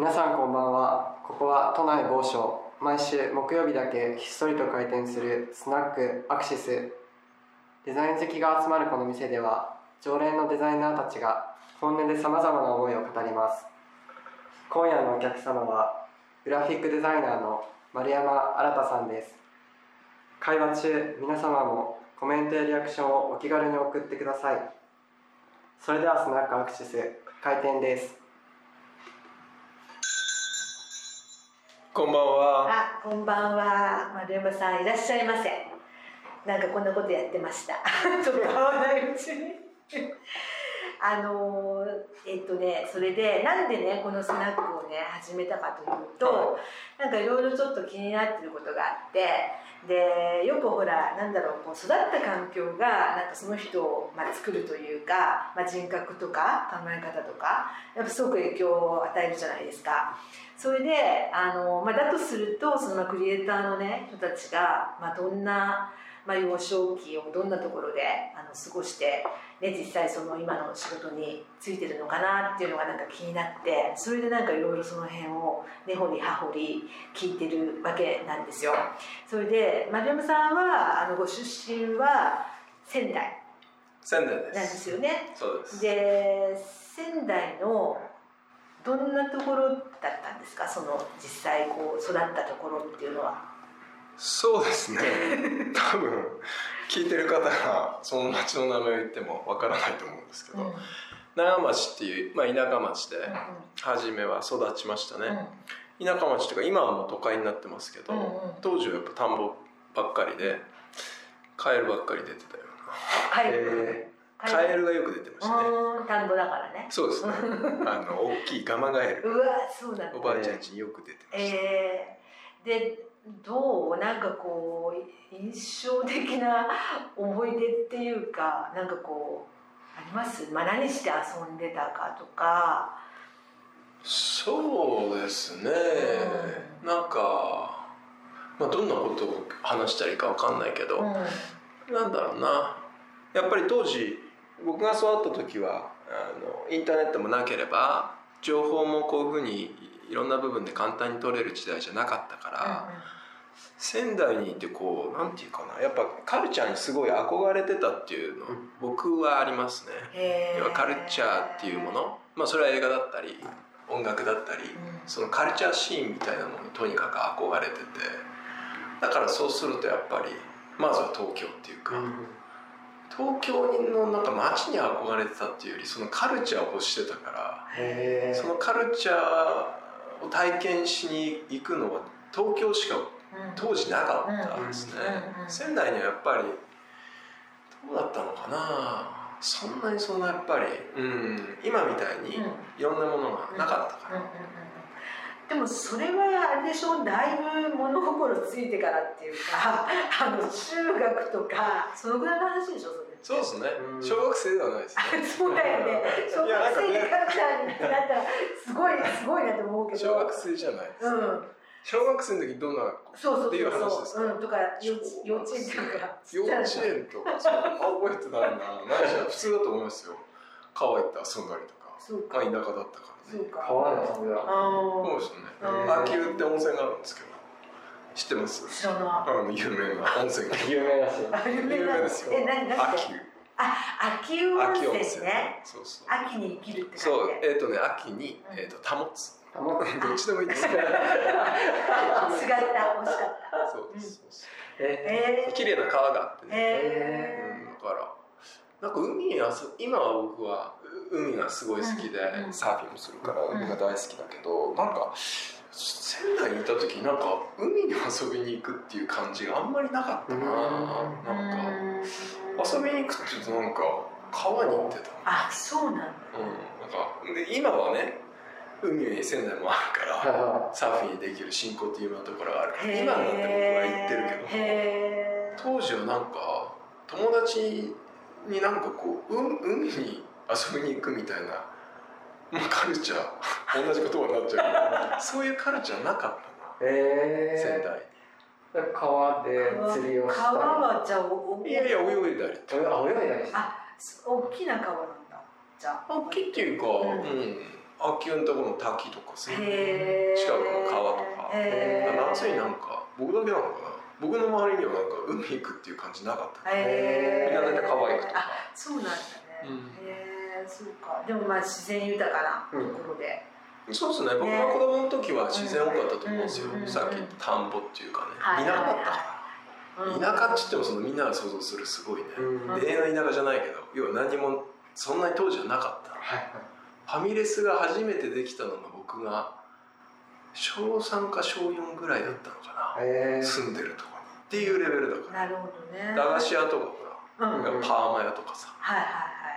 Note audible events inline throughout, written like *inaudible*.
皆さんこんばんは。ここは都内某所。毎週木曜日だけひっそりと開店するスナックアクシス。デザイン好きが集まるこの店では常連のデザイナーたちが本音でさまざまな思いを語ります。今夜のお客様はグラフィックデザイナーの丸山新さんです。会話中皆様もコメントやリアクションをお気軽に送ってください。それではスナックアクシス開店です。こんばんは。あ、こんばんは。丸山さんいらっしゃいませ。なんかこんなことやってました。*laughs* ちょっと会わないうちに。*laughs* あのえっとねそれでなんでねこのスナックをね始めたかというと、なんかいろいろちょっと気になってることがあってでよくほらなんだろうこう育った環境がなんかその人を、まあ、作るというか、まあ、人格とか考え方とかやっぱすごく影響を与えるじゃないですか。それであの、まあ、だとするとそのクリエイターのね人たちが、まあ、どんな、まあ、幼少期をどんなところであの過ごして、ね、実際その今の仕事についてるのかなっていうのがなんか気になってそれでなんかいろいろその辺を根掘り葉掘り聞いてるわけなんですよ。それで丸山さんはあのご出身は仙台仙台です。なんですよね。そうです。で仙台のどんなところだったんですか？その実際こう育ったところっていうのはそうですね。多分聞いてる方がその町の名前を言ってもわからないと思うんですけど、うん長町っていうまあ田舎町で初めは育ちましたね。田舎町というか今はもう都会になってますけど、うんうん当時はやっぱ田んぼばっかりでカエルばっかり出てたよカエルえうな。カエルがよく出てましたね。うん田んぼだからねそうですね。*laughs* あの大きいガマガエルうわそうなんだおばあちゃん家によく出てました。えー、でどうなんかこう印象的な思い出っていうかなんかこうあります、まあ、何して遊んでたかとか。そうですね、なんか、まあ、どんなことを話したらいいかわかんないけど、うん。なんだろうな。やっぱり当時僕が育った時はあのインターネットもなければ情報もこういうふうにいろんな部分で簡単に取れる時代じゃなかったから、仙台にいてこうなんていうかなやっぱカルチャーにすごい憧れてたっていうの、うん僕はありますね。要はカルチャーっていうもの、まあ、それは映画だったり音楽だったり、うん。そのカルチャーシーンみたいなものにとにかく憧れてて。だからそうするとやっぱりまずは東京っていうか、東京のなんか街に憧れてたっていうよりそのカルチャーを欲してたからへそのカルチャーを体験しに行くのは東京しか当時なかったんですね。仙台にはやっぱりどうだったのかな？そんなにそんなやっぱり、うん、今みたいにいろんなものがなかったから、うん。うん。うん。うん。でもそれはあれでしょ？だいぶ物心ついてからっていうか *laughs* あの中学とかそのぐらいの話でしょ？それそうですね。うん。小学生ではないですね。*laughs* そうだよね。*laughs* 小学生でカルチャーになったらすごいすごいなと思うけど。小学生じゃないですね、うん。小学生の時どんなそうそうっていう話そうですか？そう、うん、とか幼稚幼稚園とか。幼稚園とか。*laughs* 覚えてないなないしは普通だと思いますよ。川行って遊んだりとか。そうか。まあ田舎だったからね。そうか。川で遊んでたあそうですよね。うん秋保って温泉があるんですけど知ってます？知らなあの有名な温泉。が *laughs* 有名だしあ有名ですよ。え何何？秋。てあ秋保温秋温泉。泉ねそうそう。秋に生きるってそう感じで。えっ、とね秋に、えー、と保つ。*laughs* どっちでもいいです。違った。惜しかった。そうです、そうそうええー、綺麗な川があってね、えうん、だからなんか海に遊今は僕はう海がすごい好きで、うん。うん。サーフィンもするから海が大好きだけど、なんか仙台にいた時なんか海に遊びに行くっていう感じがあんまりなかったな、なんかうん遊びに行くっていうとなんか川に行ってた。あそうなんだ。うん、なんかで今はね海に仙台もあるからはサーフィンできる新興っていうようなところがあるから今になって僕は行ってるけど当時はなんか友達になんかこう、う海に遊びに行くみたいな、まあ、カルチャー。同じ言葉になっちゃうけど。そういうカルチャーなかったな。え仙台川で釣りをしたり。川はじゃあおい。やいや泳いだり。とあ泳いだり。したあ大きな川なんだ。じゃあ。大きいっていうか、ううんん秋のところの滝とかさへー。近くの川とか。夏になんか僕だけなのかな。僕の周りにはなんか海行くっていう感じなかった。みんな大体川行くとか。あそうなんだね、うん。へえそうか。でもまあ自然豊かなところで、そうですね。僕が子供の時は自然多かったと思うんですよ、うんさっき田んぼっていうかね、はい田舎だった。から、うん。田舎って言ってもそのみんなが想像するすごいね、うん。の田舎じゃないけど要は何もそんなに当時はなかった。はいファミレスが初めてできたのが僕が小3か小4ぐらいだったのかな、住んでるとこに。っていうレベルだから。なるほどね。駄菓子屋とかうんはいパーマ屋とかさ。はいはい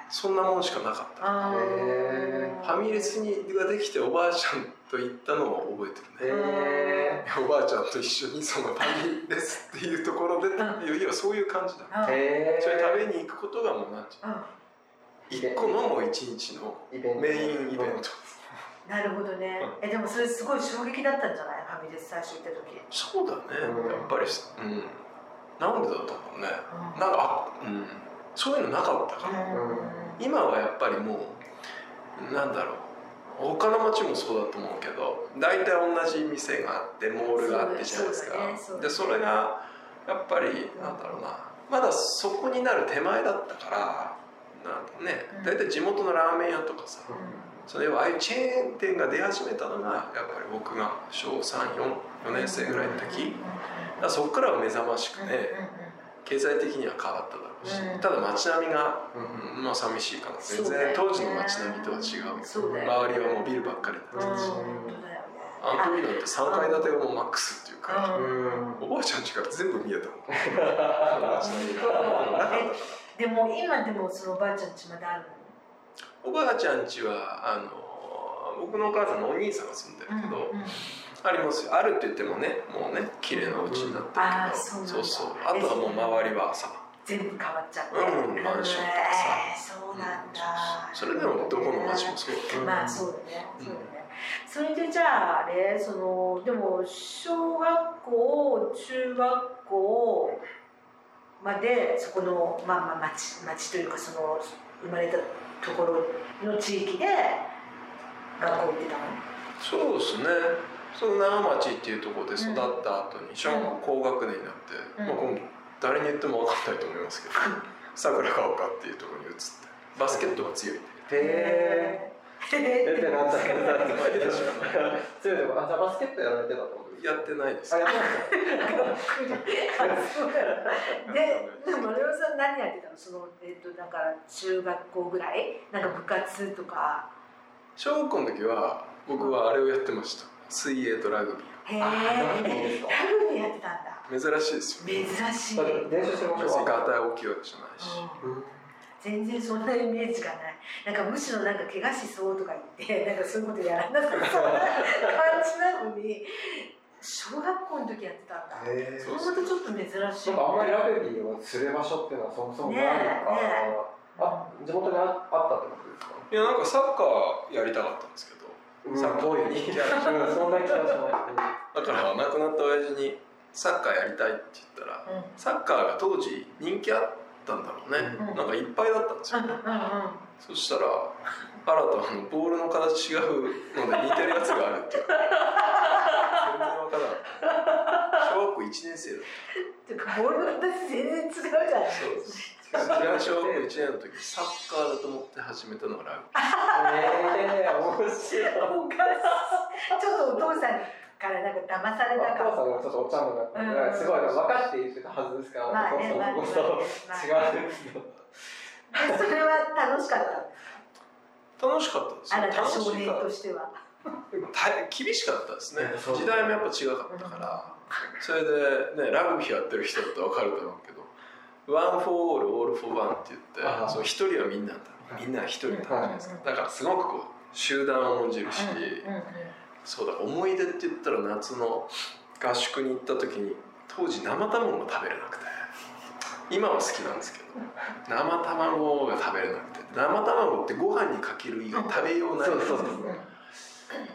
そんなもんしかなかった。ファミレスにができておばあちゃんと行ったのを覚えてるね、へおばあちゃんと一緒にそのファミレスっていうところでっていう要はそういう感じだ。うん。えへえそれ食べに行くことがもうなんていう。のうん。一個のもう一日のメインイベント。なるほどね。えでもそれすごい衝撃だったんじゃない？ファミレス最初行った時。そうだね、うん。やっぱりさうんなんでだったんだろうね。うん。なんかあうん。そういうのなかったから、うん。今はやっぱりもうなんだろう。他の町もそうだと思うけど大体同じ店があってモールがあってじゃないですか。そうだねそれがやっぱりなんだろうな。まだそこになる手前だったからなんかね。うん。大体地元のラーメン屋とかさ、うん。その要はああいうチェーン店が出始めたのがやっぱり僕が小34年生ぐらいの時だそこからは目覚ましくうんね経済的には変わっただろうし、うん。ただ街並みが、ううんまあ寂しいかな全然当時の街並みとは違う周りはもうビルばっかりってるし、本当だよねあの時なんて3階建てがもうマックスっていうか、おばあちゃん家から全部見えたもん。*laughs* でも今でもそのおばあちゃん家まであるおばあちゃん家はあの僕のお母さんのお兄さんが住んでるのけど、ありますよ。あるって言ってもねもうね綺麗なお家になってるけど、あーそうなんだ。そうそう。あとはもう周りはさ全部変わっちゃって。うんマンションとかさ。えーそうなんだ。それでもどこの町もそう。だけど、まあそうだね。そうだねそれでじゃああれそのでも小学校中学校までそこのまあまあ町町というかその生まれたところの地域で学校行ってたの？そうですねその長町っていうところで育った後に小学校高学年になって、うん。まあ、今度誰に言っても分かんないと思いますけど桜ヶ丘っていうところに移ってバスケットが強いんでへええ出てなった強いでもあじゃあバスケットやられてたってことやってないです。あやってまで、でも丸山さん何やってたの？その、えっと、だから中学校ぐらい？なんか部活とか。小学校の時は僕はあれをやってました水泳とラグビへえあラグビーやってたんだ。ー珍しいですよね。珍しい、練習してまガタイ大きいわけじゃないし、うん。全然そんなイメージがない。なんかむしろなんか怪我しそうとか言って *laughs* なんかそういうことやらなさそうな感じなのに小学校の時やってたんだ。へえそれまたちょっと珍しい。あんまりラグビーをする場所っていうのはそもそもないのか、ねあ地元にああったってことですか？いやなんかサッカーやりたかったんですけどうん。サッカーに人気ある。うん。そんな気がしますだから亡くなった親父にサッカーやりたいって言ったらうん。サッカーが当時人気あったんだろうね、うん。なんかいっぱいだったんですよ、うんうんうんそしたら新たあのボールの形違うので似てるやつがあるっていう。全然わからなかった小学校1年生だっ *laughs* てかボールの形全然違うじゃない。そうです僕が小学校1年の時サッカーだと思って始めたのがラグええ面白い。おかしい。ちょっとお父さんからなんか騙されたかお父さんがちょっとおっちゃんの中で、うんすごい分かって言ってたはずですから、まあねお父さんのことまあね違うんですそれは楽しかった楽しかったですよ。あなた楽し少年かった。としては厳しかったですね。時代もやっぱ違かったから。それでねラグビーやってる人だと分かると思うけど one for all, all for one って言ってそう一人はみんなだみんな一人だったじゃないですか。だからすごくこう集団を重んじるし、そうだ思い出って言ったら夏の合宿に行った時に当時生卵が食べれなくて今は好きなんですけど *laughs* 生卵が食べれなくて生卵ってご飯にかける以外食べようないそうそうそう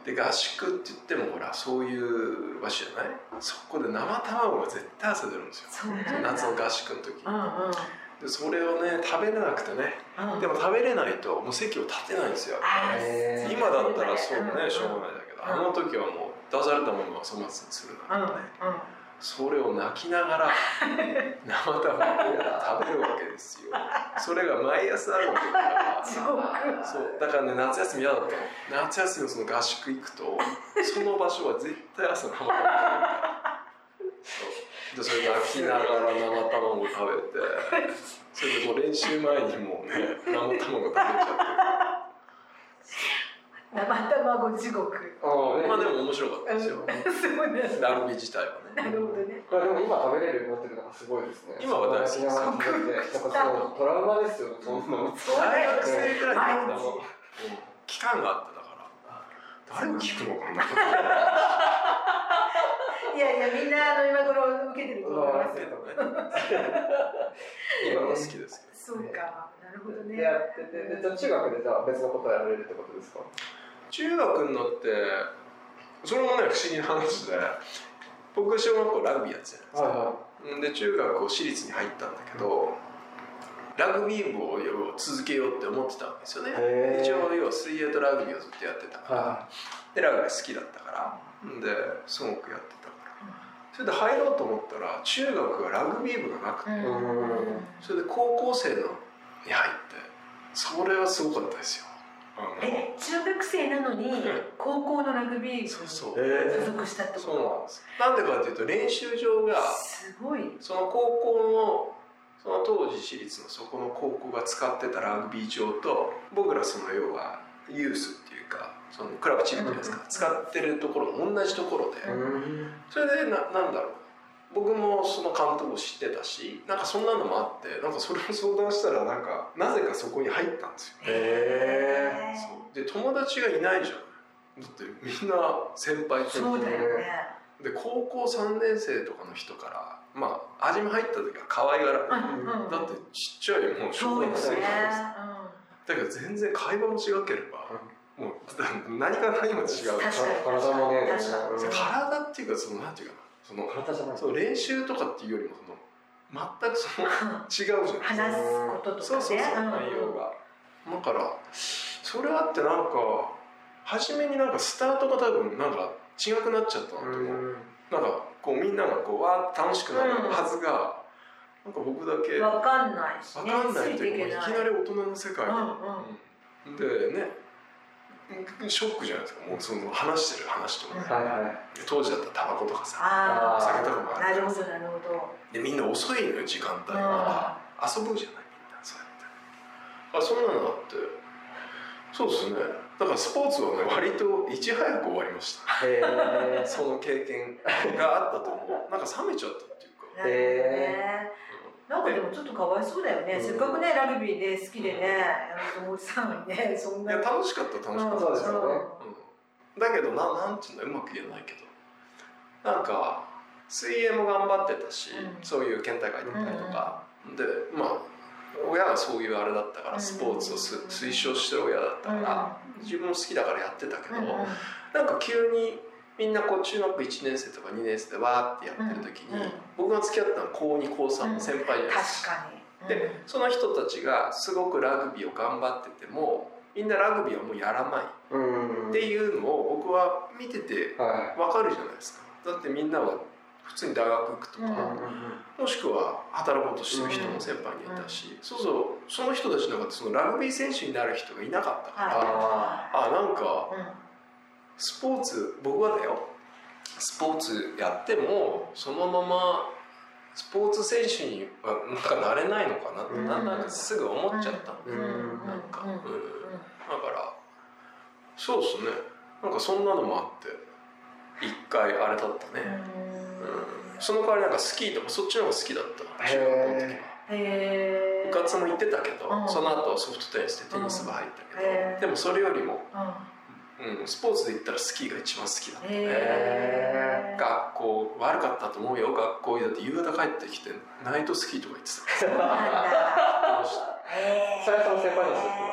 で合宿って言ってもほらそういう場所じゃない？そこで生卵が絶対朝出るんですよ。そうなんだ。夏の合宿の時。うんうん。でそれをね食べれなくてね。うん。でも食べれないともう席を立てないんですよ。今だったらそううんねしょうがないだけどうんあの時はもう出されたものは粗末にするうんうんなん。てねそれを泣きながら *laughs* 生卵を食べるわけですよ。それが毎朝あるわけだから。そうだからね夏休み嫌だったの。夏休みのその合宿行くとその場所は絶対朝生卵食べるそう。でそれ泣きながら生卵を食べてそれでもう練習前にもうね生卵食べちゃ生卵地獄。ああってまあでも面白かったですよ。*laughs* そうなんだ。ラグビー自体はね。なるほどね。これでも今食べれるようになってるのがすごいですね。今は大好きです。トラウマですよそんなの。大学生ぐらいだった毎日の期間があってだから。誰に聞くのかな。いやいやみんなあの今頃受けてると思いますよ。今は好きですけどそうか。なるほどね。でやっててでじゃあ中学でじゃあ別のことをやられるってことですか？中学になってそれもね不思議な話で僕小学校ラグビーやってたじゃないですか、はで中学を私立に入ったんだけどラグビー部を続けようって思ってたんですよね。一応要は水泳とラグビーをずっとやってたから、はでラグビー好きだったから。ですごくやってたから。それで入ろうと思ったら中学はラグビー部がなくて、それで高校生のに入ってそれはすごかったですよえ中学生なのに高校のラグビー部にそうそう。所属したってそうなんこです。なんでかっていうと練習場がとすごい。その高校のその当時私立のそこの高校が使ってたラグビー場と僕らその要はユースっていうかそのクラブチームじゃないですか、うん使ってるところ同じところで、それでななんだろう僕もその監督を知ってたしなんかそんなのもあってなんかそれを相談したらなんかなぜかそこに入ったんですよ。へそう。で友達がいないじゃん。だってみんな先輩ってそうだよね。で高校3年生とかの人からまあ味見入った時は可愛がられる、うんうん。だってちっちゃいもう小そうよね学生なんですだけど全然会話も違ければ、もう *laughs* 何から何まで違う。確かに。体もね。確かに。うん体っていうかそのなんていうかなその体じゃな。いその練習とかっていうよりもその全くその *laughs* 違うじゃないですか話すこととかね。そうそうそう、ん。内容が。だからそれあってなんか初めになんかスタートが多分なんか違くなっちゃったなと思う、なんかこうみんながこうわーって楽しくなるはずが、なんか僕だけわわかんないしね。かんないというかいきなり大人の世界に、うんうん。でねショックじゃないですか。もうその話してる話とか。ね、はいはい。当時だったらタバコとかさあお酒とかもある。あなるほどなるほど。でみんな遅いのよ時間帯うんが遊ぶじゃないみんなそうやって。あそんなのあって。そうですね。だからスポーツはね割といち早く終わりました。へえ *laughs* その経験があったと思う。なんか冷めちゃったっていうか。なるほどねなんかでもちょっとかわいそうだよね、うん。せっかくねラグビーで好きでね、あの友達さんにねそんな。いや楽しかった楽しかった、ですよね。うん。だけどななんていうんだうまく言えないけど。なんか水泳も頑張ってたし、うん。そういう県大会出たりとか、でまあ親がそういうあれだったからスポーツを推奨してる親だったから、自分も好きだからやってたけど、うんうん。なんか急にみんなこう中学1年生とか2年生でわーってやってる時に、うんうん。僕が付き合ったのは高2高3の先輩じゃないですか、確かに。でその人たちがすごくラグビーを頑張っててもみんなラグビーはもうやらない。うん。っていうのを僕は見ててはわかるじゃないですか。だってみんなは普通に大学行くとか、うんいもしくは働こうとしてる人も先輩にいたし、そうそうその人たちの中でそのラグビー選手になる人がいなかったから、はあなんかいうんスポーツ僕はだよ。スポーツやってもそのままスポーツ選手にはなんかなれないのかな。って、うんなんなんかすぐ思っちゃったなんか、うん。うん。だからそうですね。なんかそんなのもあって。一回あれだったね、うん、その代わりなんかスキーとかそっちの方が好きだった。中学校の時は。部活も行ってたけど、うんその後ソフトテニスでテニス部入ったけど、でもそれよりも、うんうん、スポーツで言ったらスキーが一番好きだったね、へー。学校悪かったと思うよ。学校だって夕方帰ってきてナイトスキーとか行ってそうなんだ。たましたへー。それはその先輩の人ですか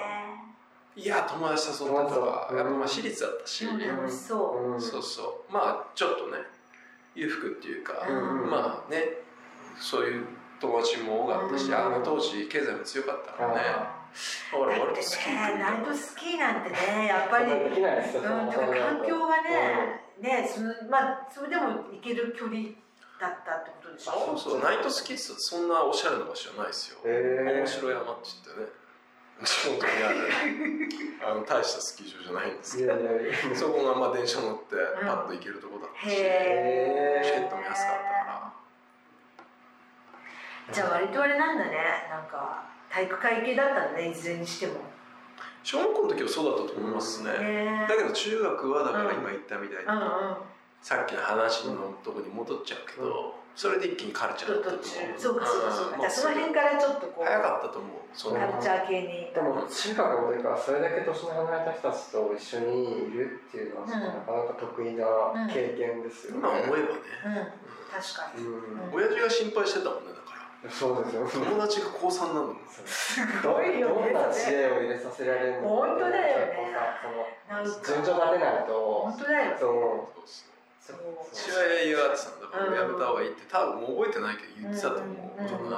いや友達誘ったとかうんやっぱまあ私立だったし、うん。楽しそう。うん。そうそう。まあちょっとね裕福っていうか、うん。まあねそういう友達も多かったし、うん。あの当時経済も強かったからねだから割とだってスキーねナイトスキーなんてねやっぱりうん、てか環境がね、ねそのまあそれでも行ける距離だったってことでしょ？そうそう。ナイトスキーってそんなおしゃれな場所じゃないですよ、面白い山って言ってね。地元にある *laughs* あの大したスキー場じゃないんですけど。そこがまあ電車乗ってパッと行けるとこだったし、へチケットも安かったから。じゃあ割とあれなんだねなんか体育会系だったんだねいずれにしても。小学校の時はそうだったと思いますね、へえだけど中学はだからうん今言ったみたいに、うんうんさっきの話のとこに戻っちゃうけど、それで一気にカルチャーだったと思う。そうかそうかそうか。んじゃあその辺からちょっとこう早かったと思う。そのカルチャー系に。でも中学の時からそれだけ年の離れた人たちと一緒にいるっていうのは、うん。なかなか得意な経験ですよね。今思えばね、うん。確かに。うん。親父が心配してたもんねそうですよ。友達が高3なのに。すごいよ。ねどんな知恵を入れさせられるのか。本当だよね。なんか結構さその順序立てないと。本当だよ。そう。そう。父親言われてたんだからやめた方がいいって多分もう覚えてないけど言ってたと思う。大人。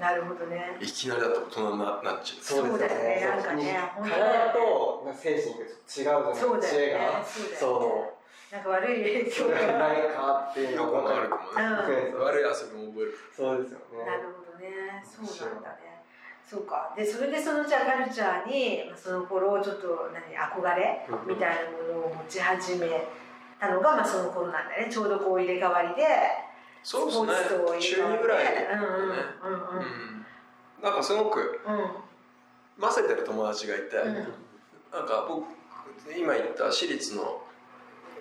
なるほどね。いきなりだと大人にななっちゃう。そうだよね。なんかね体と精神が違うじゃない。知恵が。そうだよね。そなんか悪い影響が。ないかっていうよくも悪くもね。うん。悪い遊びも覚える。そうですよね。なるほどね。そうなんだね。そうか。でそれでそのじゃあカルチャーにまあその頃ちょっと何憧れみたいなものを持ち始めたのがまあその頃なんだね。ちょうどこう入れ替わりでそうですね。中れ替わりで2ぐらいでね。うんうんうんうん。うん。なんかすごくうん。ませてる友達がいて、うん。なんか僕今言った私立の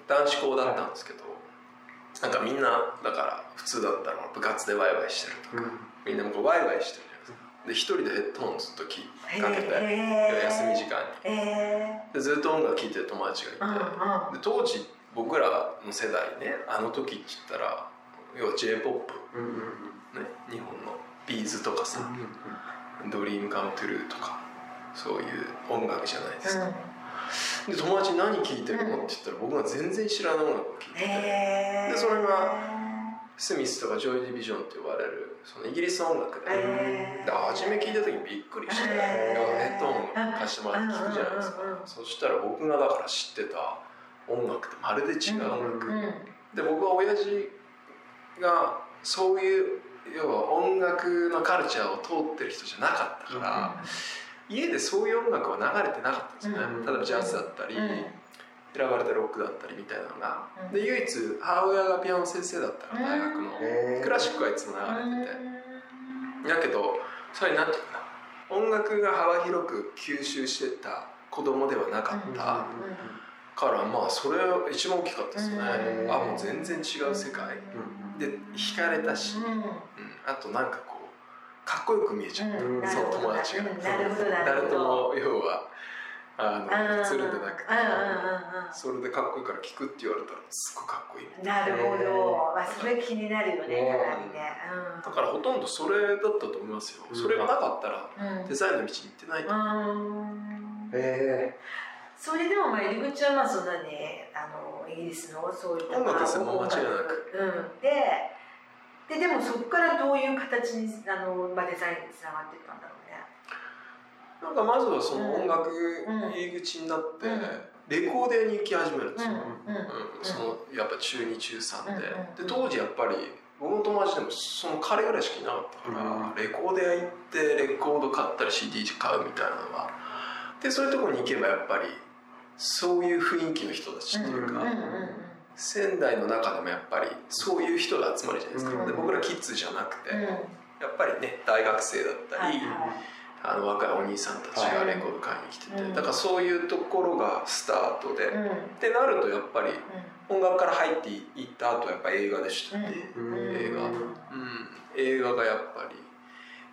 男子校だったんですけど、なんかみんなだから普通だったの部活でワイワイしてるとか、みんなもこうワイワイしてるじゃないですか。で一人でヘッドホンずっと聞かけて、へー休み時間に。えでずっと音楽聴いてる友達がいて、ーうんうん。で当時僕らの世代ねあの時って言ったら要は j p o p うんうんうん。ね日本のビーズとかさ、ドリームカムトゥルーとかそういう音楽じゃないですか、で友達に何聴いてるの？って言ったら僕が全然知らない音楽を聴いてて、でそれがスミスとかジョイ・ディビジョンって呼ばれるそのイギリスの音楽で,、へー。で初め聴いた時にびっくりして、へー。ヘッドホン貸してもらって聴くじゃないですか、そしたら僕がだから知ってた音楽ってまるで違う音楽、うんで僕は親父がそういう要は音楽のカルチャーを通ってる人じゃなかったから、家でそういう音楽は流れてなかったんですよね、うん。例えばジャズだったり、うん。選ばれたロックだったりみたいなのが、うん。で唯一母親がピアノ先生だったから大学の、クラシックはいつも流れてて、だけどそれなんていうかな。音楽が幅広く吸収してた子供ではなかった、からまあそれは一番大きかったですよね、うん。あもう全然違う世界、で惹かれたし、うん。うん。あとなんかこうかっこよく見えちゃった、うん。その友達が、なるほどなる誰とほども要はあのつるんでなくて、うんそれでかっこいいから聞くって言われたらすっごいかっこいい。うんうんなるほど、まあ、それ気になるよねねかなりねだからほとんどそれだったと思いますよ、うん。それがなかったらうん。うんデザインの道に行ってないと、うん。へそれでもまあ入り口はまあそんなにあのイギリスのそういった音楽ですもう間違いな音く。楽うん、でででもそこからどういう形にあの、まあ、デザインにつながっていったんだろうね。なんかまずはその音楽うん入り口になって、うん。レコード屋に行き始めるんですよ、そのやっぱ中2中3で,、うんで当時やっぱり僕の友達でもその彼ぐらいしかいなかったから、うん。レコード屋行ってレコード買ったり CD 買うみたいなのは。でそういうところに行けばやっぱりそういう雰囲気の人たちっていうか、仙台の中でもやっぱりそういう人が集まるじゃないですか、うん。で僕らキッズじゃなくて、やっぱりね大学生だったり、あの若いお兄さんたちがレコード買いに来てて、うん。だからそういうところがスタートで、うん。ってなるとやっぱり音楽から入っていった後はやっぱ映画でしたね、うん。映画、うん、映画がやっぱり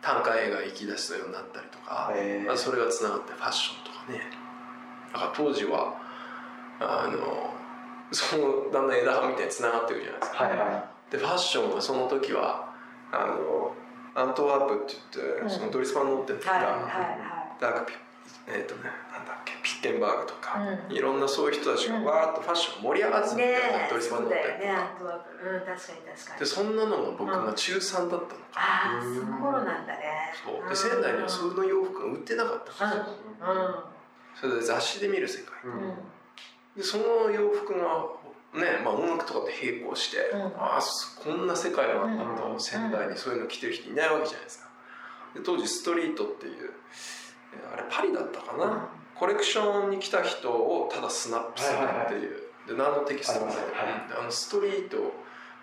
単価映画行き出したようになったりとか、まあ、それがつながってファッションとかね。だから当時はそのだんだん枝葉みたいにつながっていくじゃないですか、はいはでファッションはその時はあのアントワープって言って、うん。そのドリスパン乗ってた、はいはいはい。ダークピえっ、とねなんだっけピッケンバーグとか、うん。いろんなそういう人たちがうん。わーっとファッション盛り上がってたんだよ、ねドリスバンそうだよドだったうん確かに確かに。でそんなのが僕が中3だったの。か、ああその頃なんだね。そう。で仙台にはその洋服が売ってなかったんですよ、うそれで雑誌で見る世界。んうんでその洋服がねまあ音楽とかと並行して、うん。ああこんな世界があったん。だ、うん仙台にそういうの着てる人いないわけじゃないですか。で当時ストリートっていうえあれパリだったかな、コレクションに来た人をただスナップするっていう、で何のテキストもないあのストリート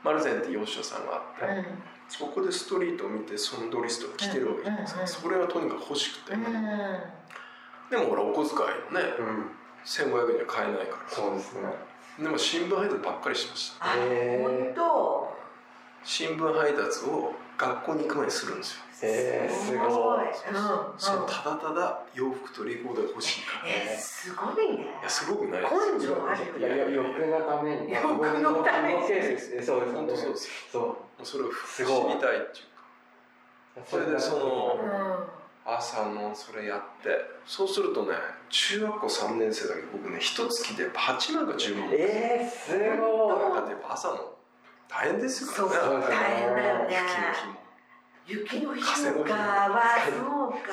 マルゼンって洋書さんがあって、うん。そこでストリートを見てそのドリストが着てるわけじゃないですか、うんそれはとにかく欲しくて、うん。でもほらお小遣いのねうん1500円じゃ買えないから。そうですね。でも新聞配達ばっかりしました。本当新聞配達を学校に行く前にするんですよ。えー、すごい。うんそのただただ洋服とレコードが欲しいから。えすごいね。いやすごくないです。根性あるよね。いや欲のために。欲のために。そうです本当そうです。よそそれを知りたいっていうか。うそれでそのうん朝のそれやって。そうするとね中学校3年生だけど僕ね一月で8万か10万えー、すごい。だってやっぱ朝の大変ですよそうね。そう大変だよね。雪の日も。雪の日とかはそうか。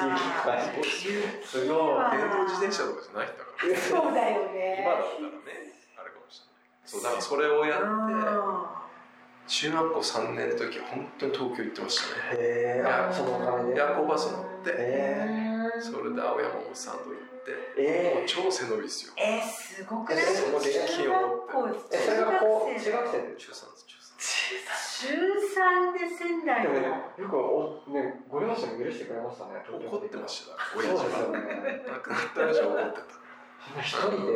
すごいは電動自転車とかじゃないんだから。そうだよね。今だったらねあれかもしれない。そうだからそれをやって中学校3年の時は本当に東京行ってましたね。えー、あそのお金で？夜行バス乗ってえそれで青山モスサンド行ってえもう超背伸びですよ。えー、すごくない？えその現金を持って。えそれがこう中学生で中3です中中3で仙台でもねのよくおねご両親も許してくれましたね3怒ってました親父ですよはね亡くなった親父は怒ってた。*laughs* 一人で。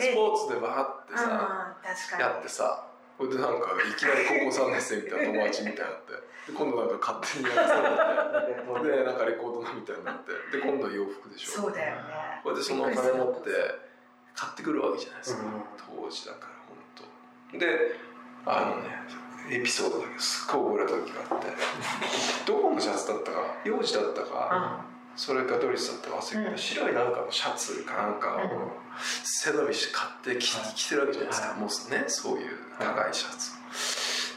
スポーツでバーってさやってさこれでなんかいきなり高校3年生みたいな友達みたいになってで今度なんか勝手にやらされて。*laughs* でなんかレコードなみたいになって。で今度は洋服でしょ。にそうだよね。これでそのお金持って買ってくるわけじゃないですか、うん。当時だから本当であのねエピソードだけどすっごい覚えた時があって。*laughs* どこのシャツだったか幼児だったか、それかドリスだったか忘れた。けど、うん。白いなんかのシャツかなんかをうん。背伸びして買って着てるわけじゃないですか、はいもうねそういう高いシャツ。を、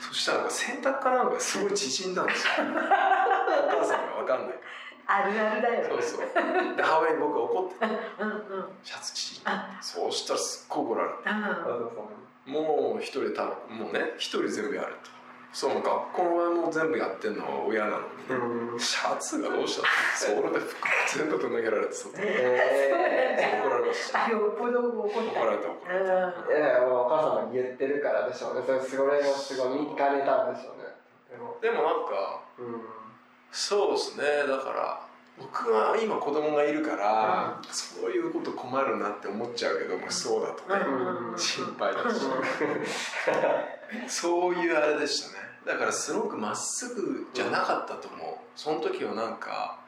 そしたらなんか洗濯かなんかすごい縮んだんですよ。*laughs* お母さんが分かんない。かあるあるだよらそうそう。で母親に僕が怒って。うんうん。シャツ縮んだあ。そうしたらすっごい怒られてうん。もう一人で多分もうね一人全部やるとそう学校の場合も全部やってんのは親なのにシャツがどうしたの？それで服全部と投げられてさ怒えられました。あよっぽど怒った。怒られた怒られた。ー、いやお母さんが言ってるからでしょうね。それすごいすごい見かねたんでしょうね。でもなんかうんそうですね。だから僕は今子供がいるから、そういうこと困るなって思っちゃうけどもそうだとね、うん。心配だし、*laughs* そういうあれでしたねだからすごくまっすぐじゃなかったと思う。その時はなんか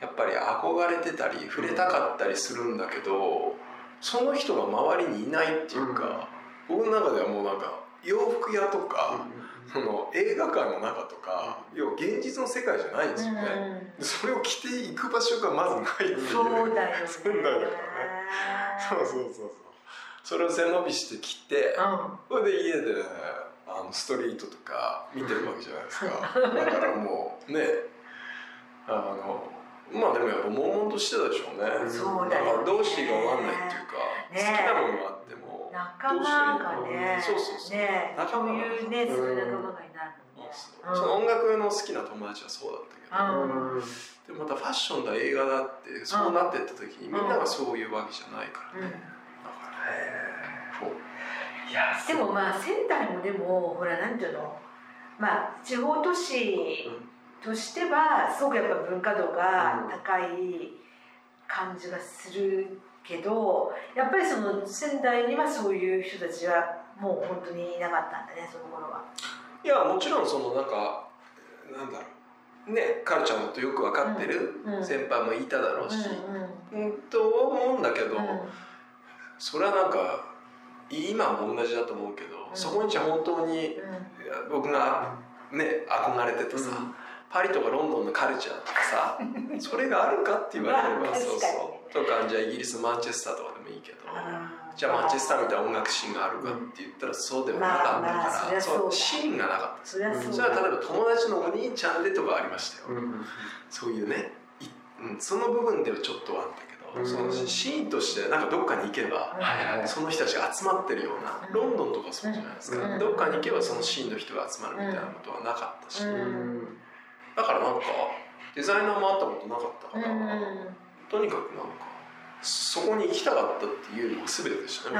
やっぱり憧れてたり触れたかったりするんだけどその人が周りにいないっていうか、僕の中ではもうなんか洋服屋とか、その映画館の中とか要は現実の世界じゃないんですよね、それを着ていく場所がまずないっていう。そうだよね。*laughs* 仙台だからね。そうそうそうそう。それを背伸びして着て、それで家であのストリートとか見てるわけじゃないですか。だからもうね。あのまあでもやっぱ悶々としてたでしょうね。そうだよね。からどうしていいか分かんないっていうか、ね。好きなものがあっても仲間がね。そうそうそう。ね。仲間がそういうねそういう仲間がいないのね。その音楽の好きな友達はそうだったけど、うん。でもまたファッションだ映画だってそうなってった時にみんながそういうわけじゃないからね、だからねでもまあ仙台もでもほらなんていうの？まあ地方都市としてはすごくやっぱ文化度が高い感じがするけどやっぱりその仙台にはそういう人たちはもう本当にいなかったんだねその頃は。いやもちろんそのなんかなんだろう。ねカルちゃんのことよく分かってるうん。先輩もいただろうし、うんうん。うん、と思うんだけど、うん。それはなんか今も同じだと思うけど、ん。そこにじゃ本当に僕がね憧れてたさ、パリとかロンドンのカルチャーとかさ *laughs* それがあるかって言われれば、まあそうそう。とかじゃあイギリスマンチェスターとかでもいいけどじゃあマンチェスターみたいな音楽シーンがあるかって言ったらそうではなかったから、まあまあそそシーンがなかった。そりゃそうじゃあ例えば友達のお兄ちゃんでとかありましたよ、うん。そういうねいうん、その部分ではちょっとあったけど、うんそのシーンとしてなんかどっかに行けば、その人たちが集まってるようなうん。ロンドンとかそうじゃないですか、うん。どっかに行けばそのシーンの人が集まるみたいなことはなかったし、だからなんかデザイナーも会ったことなかったから、うんとにかくなんかそこに行きたかったっていうのが全てでしたね、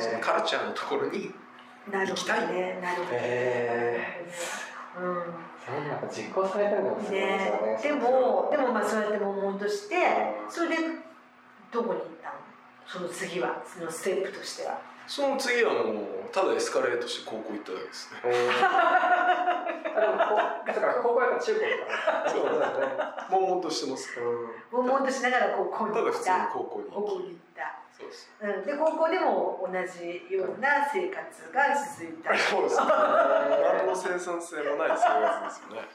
そのカルチャーのところになるほどね。なるほど。へうん。それなんか実行されてるのがすごいですよね。ね、でもでもまあそうやって悶々としどこに行ったの？その次は？そのステップとしては。その次はもうただエスカレートして高校行っただけですね。え *laughs* ーあでもこそうか高校やっぱ中高かそうですね。悶々としてます。からうん。悶々としながら高校にた。だ普通に行った。高校に高行った。そうです。うん、で高校でも同じような生活が続いた。そうですね。何の生産性もない生活ですよね。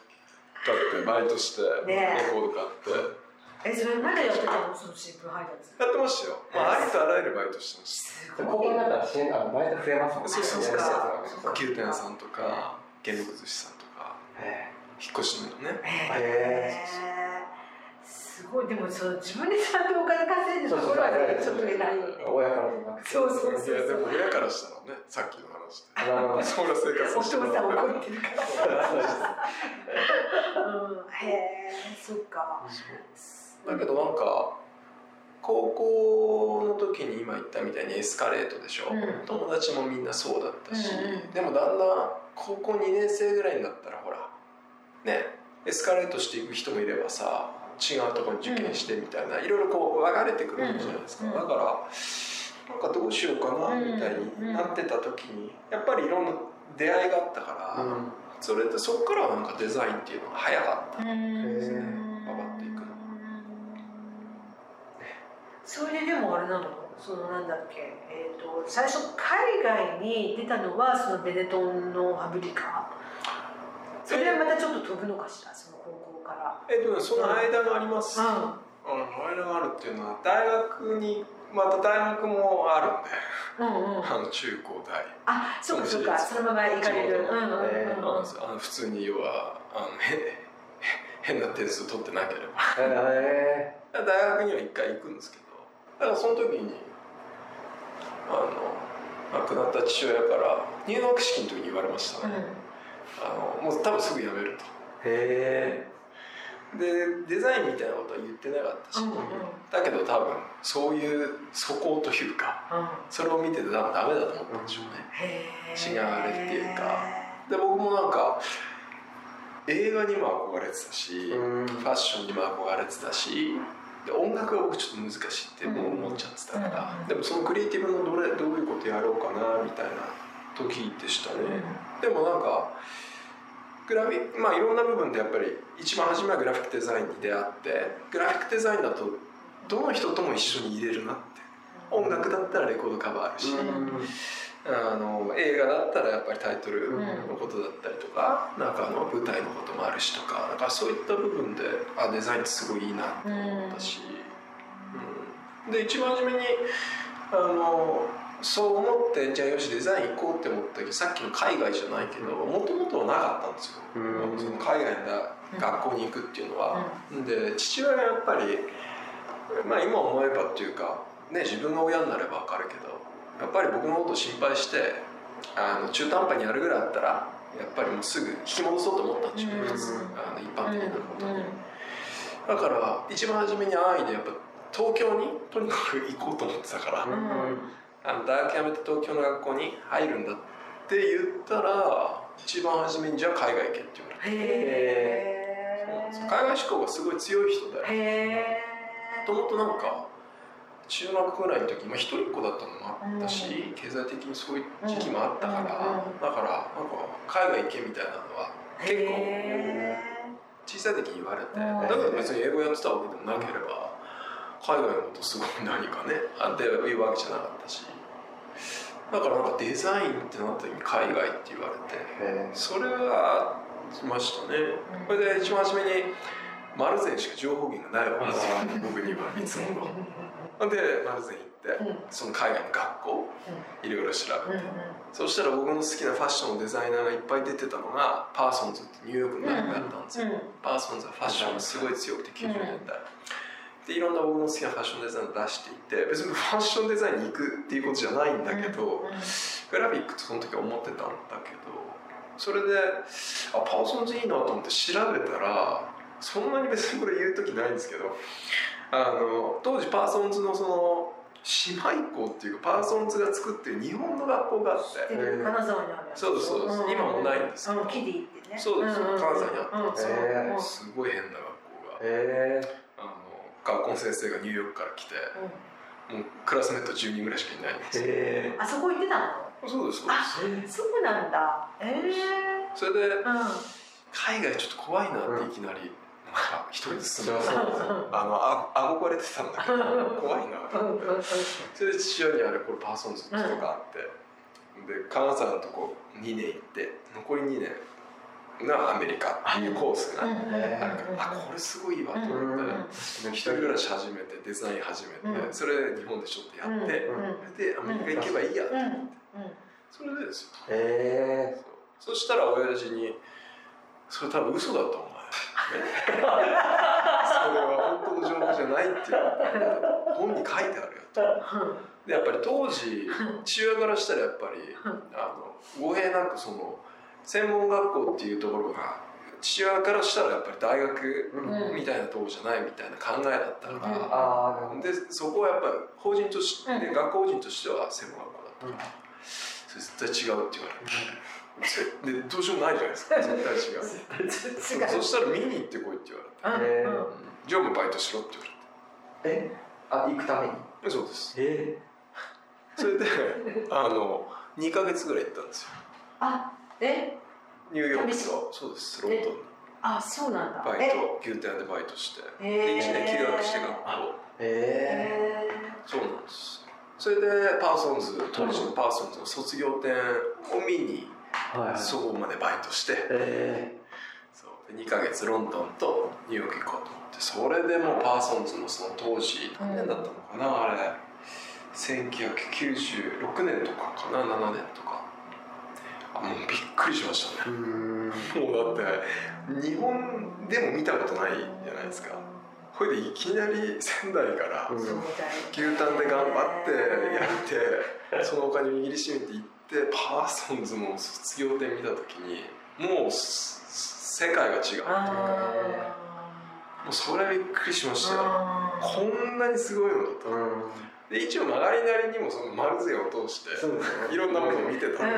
だってバイトしてねレコード買ってえそれまでやってたの？その新聞配達。やってましたよ、まあ、ありとあらゆるバイトしてましす高校になったら支援あのバイト増えますもんね。そうそうそうた牛店さんとか原木寿司さんとかえ引っ越しのね。へえすごい。でもその自分でちゃんとお金稼いでるところはねちょっと偉い。親からじゃなくてそうそういやでも親からしたらねさっきの話で。そんな生活お父してもさん怒ってるから。うん。へえそっかだけどなんか高校の時に今言ったみたいにエスカレートでしょ、うん。友達もみんなそうだったし、うんうん。でもだんだん高校2年生ぐらいになったらほらねエスカレートしていく人もいればさ違うところに受験してみたいな、いろいろこう分かれてくるじゃないですか、うん。だからなんかどうしようかなみたいになってた時にやっぱりいろんな出会いがあったから、うん。それでそこからはなんかデザインっていうのが早かった、うん。ですね上がっていくのそれででもあれなの？そのなんだっけ、えー、と最初海外に出たのはそのベネトンのファブリカ？それはまたちょっと飛ぶのかしら？その高校から。えっとねその間があります、うあの間があるっていうのは大学にまた大学もあるんで。んうんうん。あの中高大。あそうかそうか。そのまま行かれるうんうんうんあの普通に要はあのへ変な点数取ってなければ。え大学には一回行くんですけどだからその時にあの亡くなった父親から入学式の時に言われました。ね、あのもう多分すぐ辞めると。ー、へでデザインみたいなことは言ってなかったし、うんうん。うんだけど多分そういう素行というかそれを見てて多分ダメだと思ったんでしょうね。へー違うあれっていうか。で僕もなんか映画にも憧れてたし、えうん。ファッションにも憧れてたしで音楽は僕ちょっと難しいってもう思っちゃってたから、うんでもそのクリエイティブのどれどういうことやろうかなみたいな時でしたね、でもなんかグラフィまあいろんな部分でやっぱり一番初めはグラフィックデザインに出会ってグラフィックデザインだとどの人とも一緒に入れるなって。音楽だったらレコードカバーあるし、あの映画だったらやっぱりタイトルのことだったりとか、なんかあの舞台のこともあるしとかだからそういった部分であデザインってすごいいいなって思ったし、うん。で一番初めにあのそう思ってじゃあよしデザイン行こうって思ったけどさっきの海外じゃないけどもともとはなかったんですよ、うん。その海外の学校に行くっていうのは、で父親がやっぱりまあ今思えばっていうかね自分が親になれば分かるけどやっぱり僕のことを心配してあの中途半端にやるぐらいだったらやっぱりもうすぐ引き戻そうと思ったんでしょうんあの一般的なことに、うんだから一番初めに安易でやっぱ東京にとにかく行こうと思ってたから、うんあの大学辞めて東京の学校に入るんだって言ったら一番初めにじゃあ海外行けって言われて。へえ海外志向がすごい強い人でへえもともとなんか中学ぐらいの時、まあ、一人っ子だったのもあったし、経済的にそういう時期もあったから、うんうんだからなんか海外行けみたいなのは結構へ小さい時に言われて、うん。だけど別に英語やってたわけでもなければ海外のことすごい何かねあっていうわけじゃなかったしだからなんかデザインってなった時に海外って言われてへそれはしましたね。これで一番初めにマルゼンしか情報源がないわけですよ僕にはいつものでマルゼン行ってその海外の学校いろいろ調べて。そしたら僕の好きなファッションのデザイナーがいっぱい出てたのがパーソンズってニューヨークの大学だったんですよ。パーソンズはファッションがすごい強くて90年代。でいろんな僕の好きなファッションデザインを出していて別にファッションデザインに行くっていうことじゃないんだけど、グラフィックとその時は思ってたんだけどそれであパーソンズいいなと思って調べたらそんなに別にこれ言う時ないんですけどあの当時パーソンズのその姉妹校っていうかパーソンズが作ってる日本の学校があって。金沢にあるそうですそうです、今もないんです。けど、キディってね。そうです、金沢にあったんですよ、すごい変な学校が。へあの学校の先生がニューヨークから来てもうクラスメート10人ぐらいしかいないんですよ。えあそこ行ってたの？そうですそうあです。そうなんだ。ええそれでうん。海外ちょっと怖いなっていきなり、なんか一人で住んでそうそう。あのあ憧れてたんだけど怖いな。と思ってそれで父親にあれこれパーソンズってとこがあって、で金沢のとこ2年行って残り2年がアメリカっていうコースがあるから、あこれすごいわと思って、一人暮らし始めてデザイン始めて、うん。それで日本でちょっとやって、でアメリカ行けばいいや、それでですよ。えそう。そしたら親父に「それ多分嘘だとお前」それは本当の情報じゃないっていう。本に書いてあるよとでやっぱり当時父親からしたらやっぱりあの語弊なくその専門学校っていうところが父親からしたらやっぱり大学うんみたいなところじゃないみたいな考えだったから、ああなるほど。でそこはやっぱり法人として、うん学校法人としては専門学校だった。から、それ絶対違うって言われて、*laughs* でどうしようもないじゃないですか。*laughs* 絶対違う。違う。そしたら見に行ってこいって言われて、えうんうん。じゃあもうバイトしろって言われて。え？あ行くために？そうです。え？それで *laughs* あの2か月ぐらい行ったんですよ。あえ？ニューヨークとそうですロンドンにあそうなんだ。バイト牛店でバイトして。えでえ1年休学して学校。ええそうなんです。それでパーソンズ当時のパーソンズの卒業展を見にー、はいはい。そこまでバイトして。えそう。で2ヶ月ロンドンとニューヨーク行こうと思って。それでもうパーソンズのその当時何年だったのかな、あれ。1996年とかかな？7年とか。あもうびっくりしましたね。もうだって日本でも見たことないじゃないですか。これでいきなり仙台から牛タンで頑張ってやってそのお金を握りしめて行ってパーソンズの卒業展見た時にもうす世界が違うあもうそれはびっくりしましたよ。あこんなにすごいのだとうんで一応曲がりなりにもそのマルゼンを通していろんなものを見てたんで、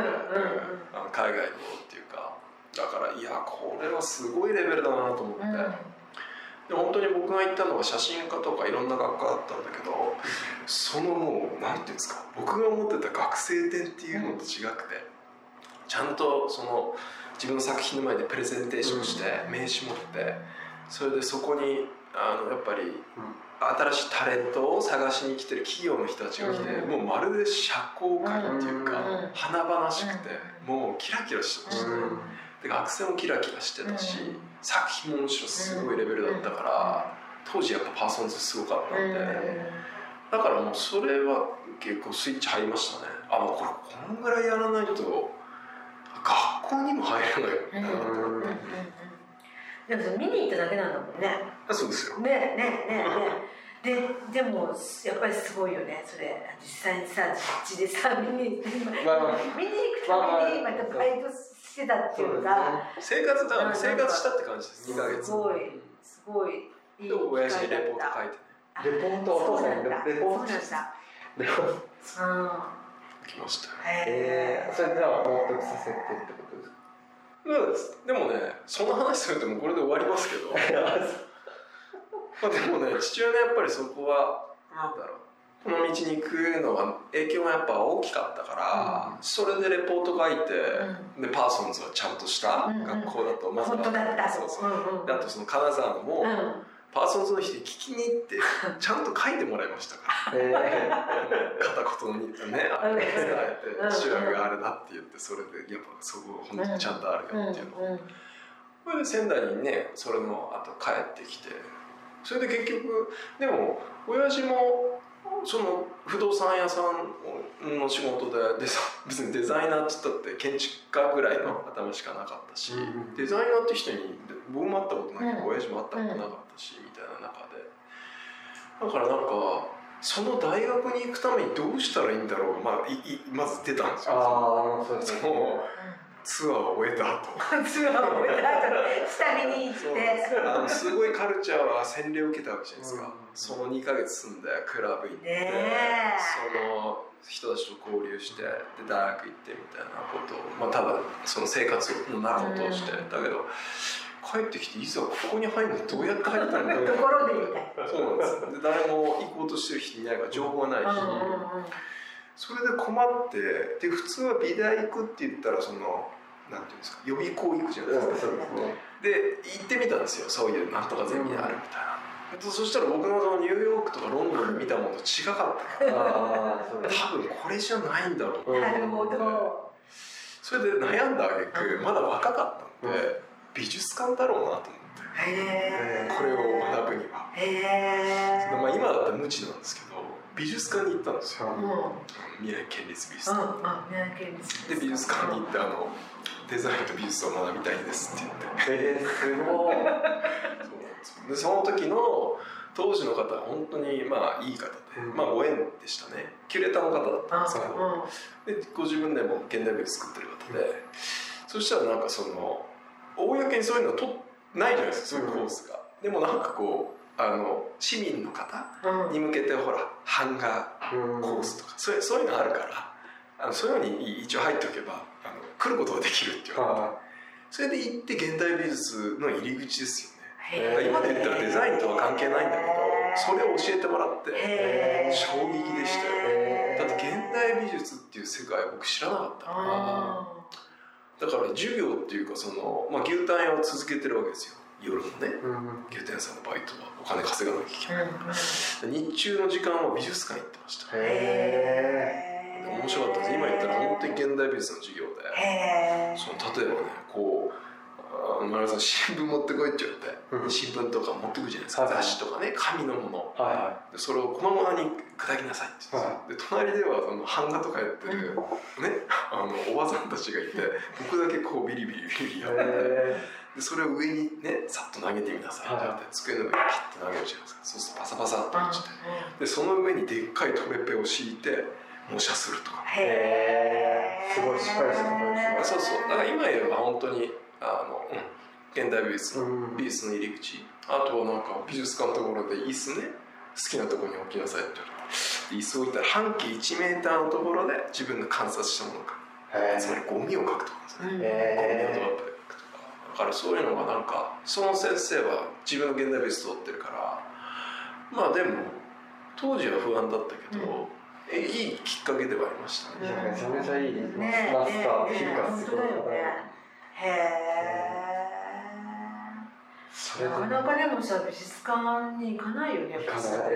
あの海外のっていうか。だからいやこれはすごいレベルだなと思って、で本当に僕が行ったのは写真家とかいろんな学科だったんだけどそのもうなんていうんですか僕が思ってた学生展っていうのと違くてちゃんとその自分の作品の前でプレゼンテーションして名刺持ってそれでそこにあのやっぱり新しいタレントを探しに来てる企業の人たちが来て、うん。もうまるで社交界っていうか、うん。華々しくて、もうキラキラしてましたで学生もキラキラしてたし、うん。作品ももちろんすごいレベルだったから、当時やっぱパーソンズすごかったんで、だからもうそれは結構スイッチ入りましたね。あもうこれこのぐらいやらないと学校にも入れないよな、うんうんうんうんでも見に行っただけなんだもんね。あそうですよ。ねねねねででもやっぱりすごいよねそれ。実際にさ実地でさ見に見に行くためにまたバイトしてたっていうか。生活だうん生活したって感じです。2ヶ月。すごいすごいいいで親父にレポート書いてね。レポートお父さんにレポートそうなんだ。レポートうんきましたよ。えー、それでは納得させてってことですか？そうです。でもねその話するともうこれで終わりますけど *laughs* まあでもね父親のやっぱりそこはなんだろう。この道に行くのは影響がやっぱ大きかったから、それでレポート書いて、でパーソンズはちゃんとしたうんうん。学校だとまず本当だった。そうそう。うんうん。であとその金沢のも、うん。パーソンズの人に聞きに行って *laughs* ちゃんと書いてもらいましたから。え片言にねあれ伝えうん。て父親があれだって言ってそれでやっぱそこ本当にちゃんとあるよっていうの。をうんうん。それで仙台にねそれの後帰ってきてそれで結局でも親父もその不動産屋さんの仕事でデザ別にデザイナーって言ったって建築家ぐらいの頭しかなかったし、うんデザイナーって人に僕も会ったことないけど、うん親父も会ったことなかったし、みたいな中で。だからなんかその大学に行くためにどうしたらいいんだろうが、まあ、いいまず出たんですよ。ああそツアーを終えた後。*laughs* ツアーを終えた後下見に行って。あのすごいカルチャーは洗礼を受けたわけじゃないですか、うん。その2ヶ月住んでクラブ行って、ねえ。その人たちと交流してで大学行ってみたいなことを、まあ、ただその生活の中を通して、うんだけど帰ってきていざここに入るのどうやって入ったんだろうところでみたい。そうなんです。で誰も行こうとしてる人いないから情報がないし、それで困ってで普通は美大行くって言ったらそのなんていうんですか予備校行くじゃないですか、そうですね。で行ってみたんですよ。そういうなんとかゼミあるみたいな、でそしたら僕のそのニューヨークとかロンドンで見たものと違かった。からああそうです多分これじゃないんだろう。うん。なるほど。それで悩んだ挙句まだ若かったんで、美術館だろうなと思って。へえこれを学ぶには、へえまあ、今だったら無知なんですけど美術館に行ったんですよ。うん。うん未来県立美術うん館、宮城県立で美術館に行ってあのデザインと美術を学びたいんですって言って。えー、すごい。そうでその時の当時の方は本当にまあいい方で、うん。まあご縁でしたね。キュレーターの方だったんですけど、うん。でご自分でも現代美術作ってる方で、そしたらなんかその公にそういうのとないじゃないですかそういうコースが、でもなんかこうあの市民の方うん。に向けてほら版画うん。コースとか、そういうそういうのあるからあのそういうのに一応入っておけば来ることができるって言われて、はそれで行って現代美術の入り口ですよね。今で言ったらデザインとは関係ないんだけどそれを教えてもらって衝撃でしたよ。へだって現代美術っていう世界僕知らなかった。からあだから授業っていうかその、まあ、牛タン屋を続けてるわけですよ。夜のね。いうん。牛タン屋さんのバイトはお金稼がなきゃいけーない、日中の時間は美術館行ってました。へへー面白かったです。今言ったら本当に現代美術の授業でその例えばねこうあ丸さん新聞持ってこいって言われて、うん。新聞とか持ってくるじゃないですか、雑誌とかね紙のもの。はでそれを粉々に砕きなさいって言って、で隣ではその版画とかやってる、ねあのおばさんたちがいて僕だけこうビリビリビリやってでそれを上にねさっと投げてみなさいって言われて、机の上にパッと投げるじゃないですか。そうするとパサパサっと落ちて。でその上にでっかいトレペを敷いて模写するとか。へー。すごいしっかりしたことですね。そうそう。だから今言えば本当にあの、うん、現代美術、うん。美術の入り口。あとはなんか美術館のところで椅子ね。好きなところに置きなさいって言われて椅子を置いたら半径1メーターのところで自分の観察したものを描へくつまりゴミを描くとかですね、うん。ゴミをドアップで描くとか。だからそういうのがなんかその先生は自分の現代美術通ってるから。まあでも当時は不安だったけど、えいいきっかけではありましたね、めちゃめちゃいいですねマスターねフィルが本すごい当だよね。へそれでえなかなかでもさ美術館に行かないよね行かない。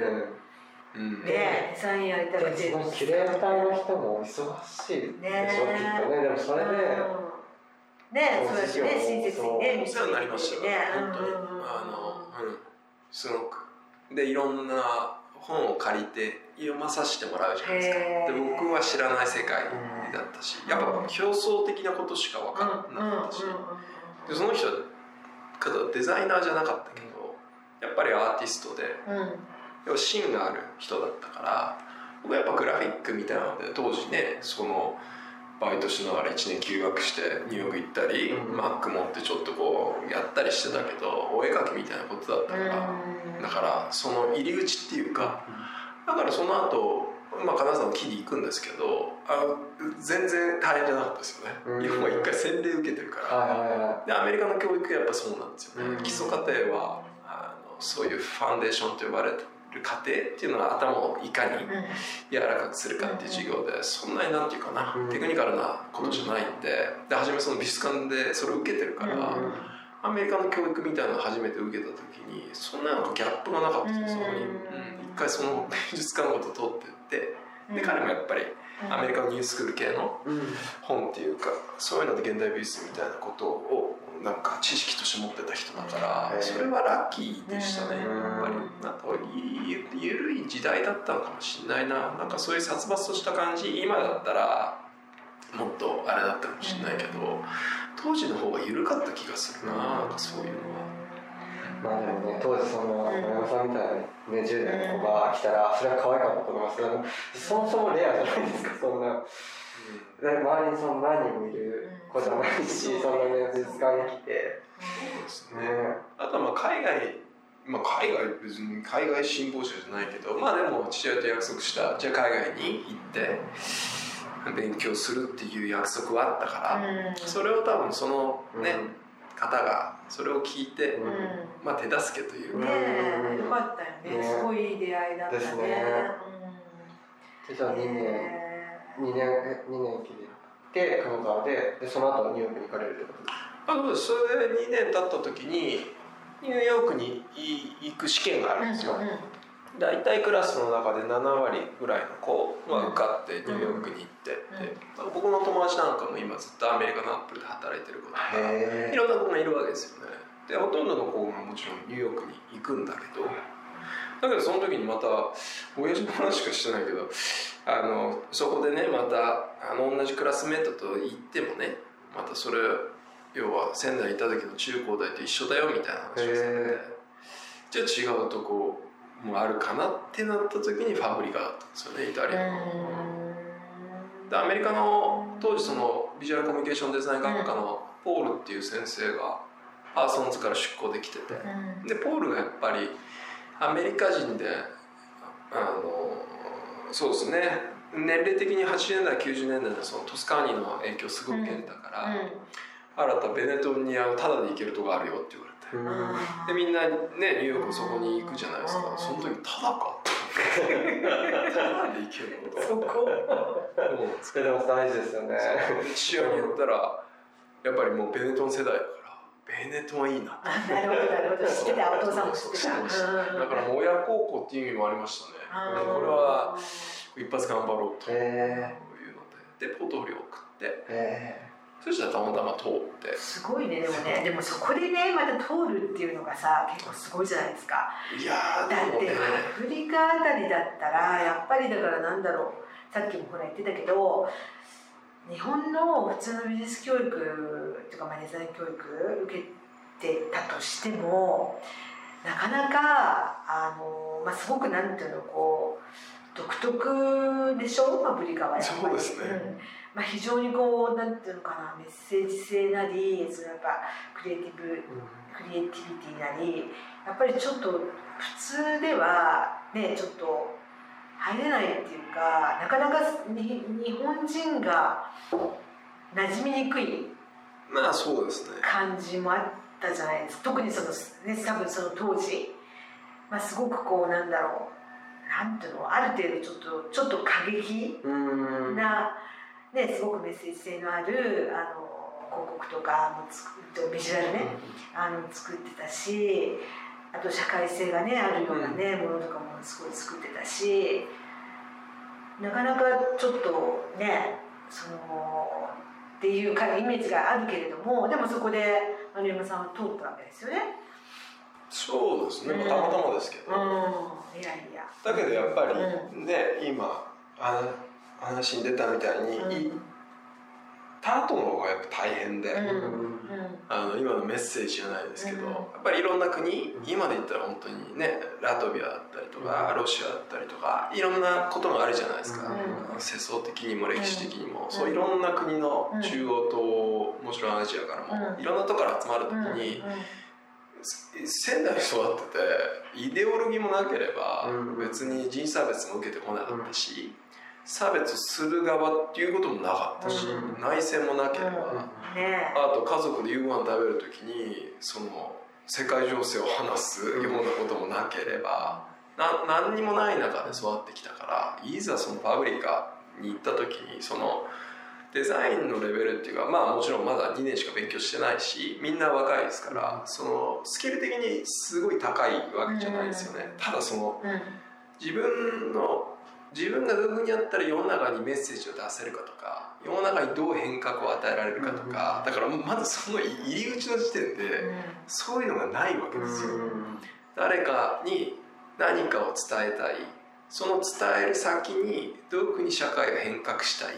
うん。ねデザインやりたらでそのキュレーターの人もお忙しいでしょ、ねきっとね。でもそれで、うん。ねそうやってね親切にねお世話になりましたよ、ね本当に、あのうん。すごく。でいろんな本を借りて読まさせてもらうじゃないですか。で僕は知らない世界だったしやっぱ競争的なことしか分かんなかったし、でその人はデザイナーじゃなかったけどやっぱりアーティストで芯がある人だったから僕はやっぱグラフィックみたいなので当時ねそのバイトしながら1年休学してニューヨーク行ったり、うん。マック持ってちょっとこうやったりしてたけどお絵描きみたいなことだったから、だからその入り口っていうかだからその後まあ金沢の木に行くんですけどあ全然大変じゃなかったですよね、うん。日本は一回洗礼受けてるから、でアメリカの教育やっぱそうなんですよね、うん。基礎課程はあのそういうファンデーションと呼ばれる過程っていうのが頭をいかに柔らかくするかっていう授業でそんなになんていうかな、うん。テクニカルなことじゃないんで。で初めその美術館でそれを受けてるから、うんアメリカの教育みたいなのを初めて受けた時にそんななんかギャップがなかったんですそこに、うん。一回その美術館ごと通ってってで彼もやっぱりアメリカのニュースクール系のうん。本っていうかそういうので現代美術みたいなことをなんか知識として持ってた人だからそれはラッキーでしたねやうん。っぱり。なんかゆゆるい時代だったのかもしれないな。なんかそういう殺伐とした感じ今だったらもっとあれだったかもしれないけど当時の方が緩かった気がするな。なんかそういうのは。まあでもね当時そのうん。山さんみたいなね10代の子が来たらそれは可愛かったと思います。あのそもそもレアじゃないですかそんな。で周りにその何人もいる子じゃないしそんなね美術館に来て。そうですね。ね。あとはまあ海外、まあ、海外別に海外辛抱者じゃないけどまあでも父親と約束した。じゃあ海外に行って勉強するっていう約束はあったから、それを多分そのね、方がそれを聞いて、うん。まあ手助けというねか、えよかったよね。ねすごいいい出会いだったね。ですね。でじゃあ2年ね2年え2年きりで金沢ででその後ニューヨークに行かれるってことですか？あそうです。それで2年経った時にニューヨークに行く試験があるんですよ、うんうん大体クラスの中で7割ぐらいの子は受かってニューヨークに行ってって、僕の友達なんかも今ずっとアメリカのアップルで働いてる子だかいろんな子がいるわけですよね。でほとんどの子がもちろんニューヨークに行くんだけどだけどその時にまた親父の話しかしてないけどあのそこでねまたあの同じクラスメートと行ってもねまたそれ要は仙台にいた時の中高大と一緒だよみたいな話をされて。じゃあ違うとこもあるかなってなった時にファブリカだったんですよねイタリアの。でアメリカの当時そのビジュアルコミュニケーションデザイン学科のポールっていう先生がパーソンズから出向できてて。でポールがやっぱりアメリカ人であのそうですね。年齢的に80年代90年代のそのトスカーニの影響すごく受けてたから、新たベネトンにあのタダで行けるとこあるよって言わ。でみんなねニューヨークそこに行くじゃないですか。その時タダか？って思ってタダで行けるのとそこ？思うんですそれでも大事ですよね。父親に言ったらやっぱりもうベネトン世代だからベネトンはいいな。あなるほどなるほど。知ってたお父さんも知ってた。だから親孝行っていう意味もありましたね。これは一発頑張ろうというのへででポートフォリオを送ってそしたらたまたま通って。すごいねでもね。でもそこでねまた通るっていうのがさ結構すごいじゃないですか。いやーだってアフリカあたりだったらやっぱりだからなんだろう。さっきもほら言ってたけど日本の普通の美術教育とかまあデザイン教育受けてたとしてもなかなかあの、まあ、すごくなんていうのこう独特でしょ、まあ、ブリカはやっぱり。そうですね。んまあ、非常にこうなんていうのかなメッセージ性なりそのやっぱクリエイティブクリエイティビティなりやっぱりちょっと普通ではねちょっと入れないっていうかなかなかに日本人が馴染みにくいまあそうですね。感じもあったじゃないですか。特にその、ね、多分その当時、まあ、すごくこうなんだろう。なんていうのある程度ちょっとちょっと過激うん。な、ね、すごくメッセージ性のあるあの広告とかも作ってビジュアルね、あの作ってたしあと社会性がねあるようなね、ものとかもすごい作ってたしなかなかちょっとねそのっていうかイメージがあるけれどもでもそこで丸山さんは通ったわけですよね。そうですね、まあたまたまですけど、うん、いやいや。だけどやっぱりうね今あの話に出たみたいに、うん。行った後の方がやっぱ大変で、うん。あの今のメッセージじゃないですけど、うん。やっぱりいろんな国今で言ったら本当にねラトビアだったりとか、うん。ロシアだったりとかいろんなことがあるじゃないですか、うん。世相的にも歴史的にも、うん。そういろんな国のうん。中央ともちろんアジアからも、うん。いろんなとこから集まる時うん。に、仙台に育っててイデオロギーもなければうん。別に人種差別も受けてこなかったし、差別する側っていうこともなかったし、うん。内戦もなければ、うん。ねあと家族で夕ご飯食べる時にその世界情勢を話すようなこともなければ、な何にもない中で育ってきたからいざそのパブリカに行った時にそのデザインのレベルっていうかまあもちろんまだ2年しか勉強してないしみんな若いですからそのスキル的にすごい高いわけじゃないですよね、ただそのうん。自分の自分がどういうふうにやったら世の中にメッセージを出せるかとか世の中にどう変革を与えられるかとか、だからまずその入り口の時点でそういうのがないわけですよ。誰かに何かを伝えたい。その伝える先にどういうふうに社会を変革したい。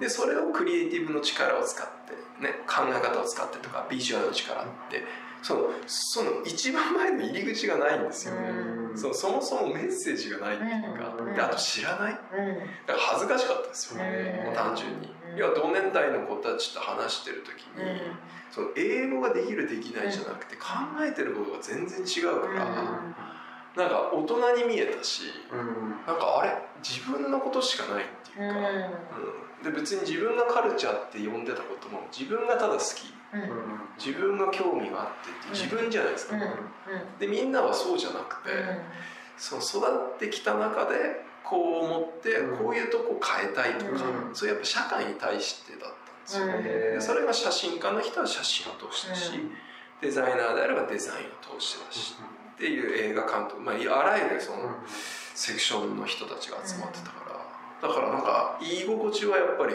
でそれをクリエイティブの力を使って、ね、考え方を使ってとかビジュアルの力ってそのその一番前の入り口がないんですよね、そうそもそもメッセージがないっていうか、うん。であと知らない。うん。だから恥ずかしかったですよね、うん。もう単純に。うん。要は同年代の子たちと話してる時に、その英語ができるできないじゃなくて、考えてることが全然違うから、なんか大人に見えたし、なんかあれ自分のことしかないっていうか、うん。で別に自分がカルチャーって呼んでたことも自分がただ好き自分が興味があってって自分じゃないですか、でみんなはそうじゃなくて、その育ってきた中でこう思ってうん。こういうとこ変えたいとか、うん。そういうやっぱ社会に対してだったんですよ、うん。でそれが写真家の人は写真を通してだし、デザイナーであればデザインを通してだし、っていう映画監督、まあ、あらゆるそのセクションの人たちが集まってたから、だからなんか居心地はやっぱり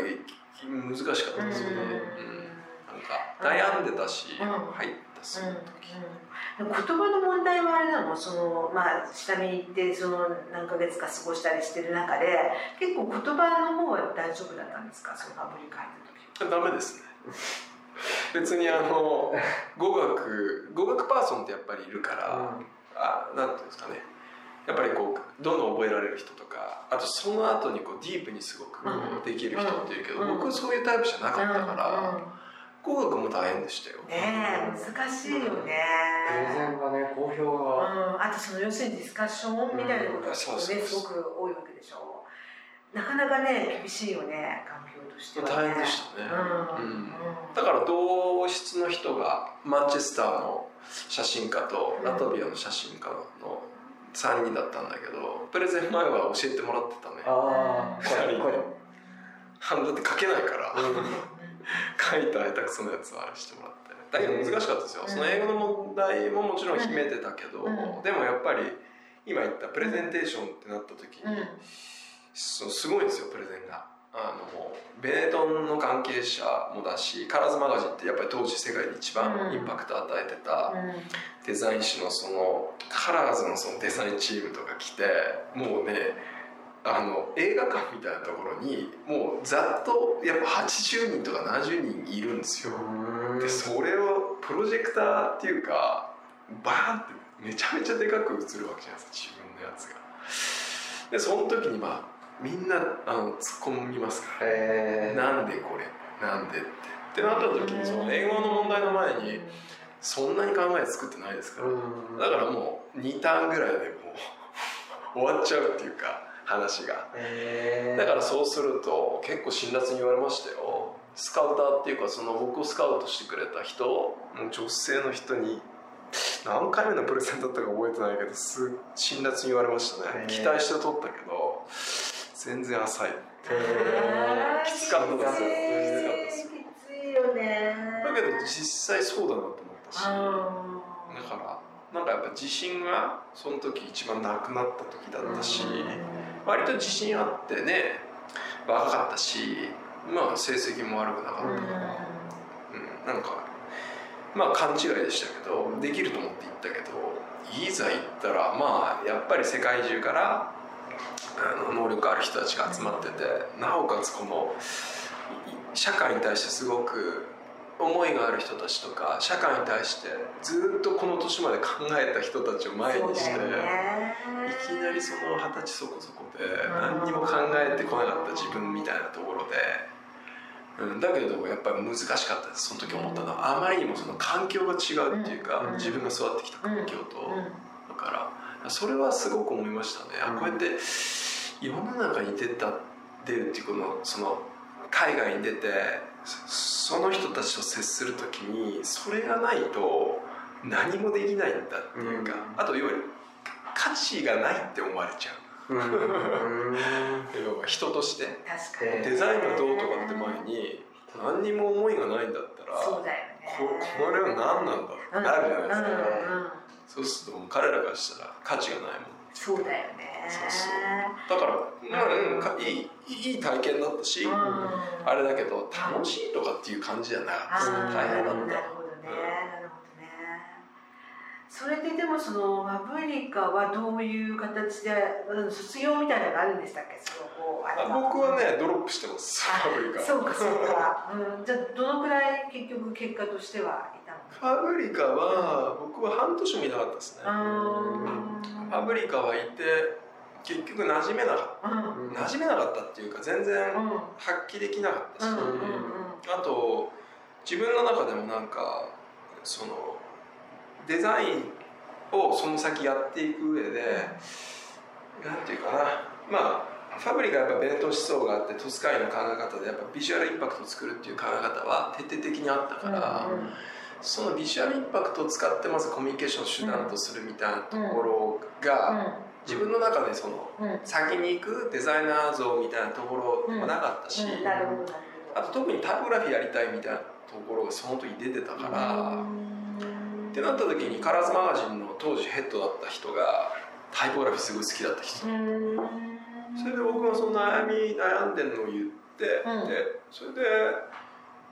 難しかったですよね、うんか悩んでたし、うん。入ったその時、言葉の問題はあれなの？そのまあ下見に行ってその何ヶ月か過ごしたりしてる中で結構言葉の方は大丈夫だったんですか？そのパブリ書いた時。ダメですね。別にあの語学語学パーソンってやっぱりいるから、あなんていうんですかね。やっぱりこうどんどん覚えられる人とかあとその後にこうディープにすごくうん。できる人っていうけど、うん。僕そういうタイプじゃなかったから、語学も大変でしたよ、ねえ難しいよね。プレゼンがね好評が。うん、あとその要するにディスカッションみたいなことがね、すごく多いわけでしょ。なかなかね厳しいよね環境としてはね。大変でしたね、うん。うん。だから同室の人がマンチェスターの写真家とうん。ラトビアの写真家の3人だったんだけどプレゼン前は教えてもらってたね。ああ二人。だって書けないから、うん書いた下手くそなやつをあれしてもらって。だけど難しかったですよ、うん。その英語の問題ももちろん秘めてたけど、うん。でもやっぱり今言ったプレゼンテーションってなった時に、うん。そうすごいんですよプレゼンが。あのもうベネトンの関係者もだしカラーズマガジンってやっぱり当時世界で一番インパクトを与えてたデザイン誌のそのカラーズのそのデザインチームとか来てもうねあの映画館みたいなところにもうざっとやっぱ80人とか70人いるんですよ。うんでそれをプロジェクターっていうかバーンってめちゃめちゃでかく映るわけじゃないですか自分のやつが。でその時にまあみんなあの突っ込みますから。えー。なんでこれ？なんでって。ってなった時にその英語の問題の前にそんなに考え作ってないですから。うん。だからもう2ターンぐらいでもう終わっちゃうっていうか話が。えー。だからそうすると結構辛辣に言われましたよ。スカウターっていうかその僕をスカウトしてくれた人もう女性の人に何回目のプレゼンだったか覚えてないけどす辛辣に言われましたね。期待して撮ったけど全然浅い。えきつかったですよ。きつかったですきついよね。だけど実際そうだなと思ったし。だあからなんかやっぱ自信がその時一番なくなった時だったし。ー割と自信あってね若かったしまあ成績も悪くなかったから、うん、なんかまあ勘違いでしたけどできると思って行ったけどいざ行ったらまあやっぱり世界中からあの能力ある人たちが集まっててなおかつこの社会に対してすごく思いがある人たちとか社会に対してずっとこの年まで考えた人たちを前にして、いきなりその二十歳そこそこで何にも考えてこなかった自分みたいなところで、うん、だけどやっぱり難しかったです。その時思ったのはあまりにもその環境が違うっていうか、うん。自分が育ってきた環境と、うん。だからそれはすごく思いましたね、あうん。こうやって世の中に出た出るっていうこのその海外に出てそその人たちと接する時にそれがないと何もできないんだっていうか、うん。あといわゆる価値がないって思われちゃう。人として。デザインがどうとかって前に何にも思いがないんだったらそうだよね。ここれは何なんだってなるじゃないですか、そうすると彼らからしたら価値がないもん。そうだよねそうそう。だから、まあうん、かいいいい体験だったし、うん。あれだけど楽しいとかっていう感じじゃなかった。大変だっなるほどね、なるほどね。それででもそのマブリカはどういう形で、うん、卒業みたいなのがあるんでしたっけ？そのこうあ僕はねドロップしてますあファブリカ。そうかそうか、うん、じゃあどのくらい結局結果としてはいたの？ファブリカは僕は半年もいなかったですね。ファブリカはいて結局馴染めなかっうん。た馴染めなかったっていうか全然うん。発揮できなかったし、あと自分の中でもなんかそのデザインをその先やっていく上でなんていうかな。まあファブリカはやっぱベネトン思想があってトスカイの考え方でやっぱビジュアルインパクトを作るっていう考え方は徹底的にあったから、うんうんそのビジュアルインパクトを使ってまずコミュニケーションを手段とするみたいなところが、自分の中でその先に行くデザイナー像みたいなところもなかったし、あと特にタイポグラフィーやりたいみたいなところがその時出てたから、ってなった時にカラーズマガジンの当時ヘッドだった人がタイポグラフィーすごい好きだった人、うん。それで僕がその悩み悩んでるのを言って、うん。でそれで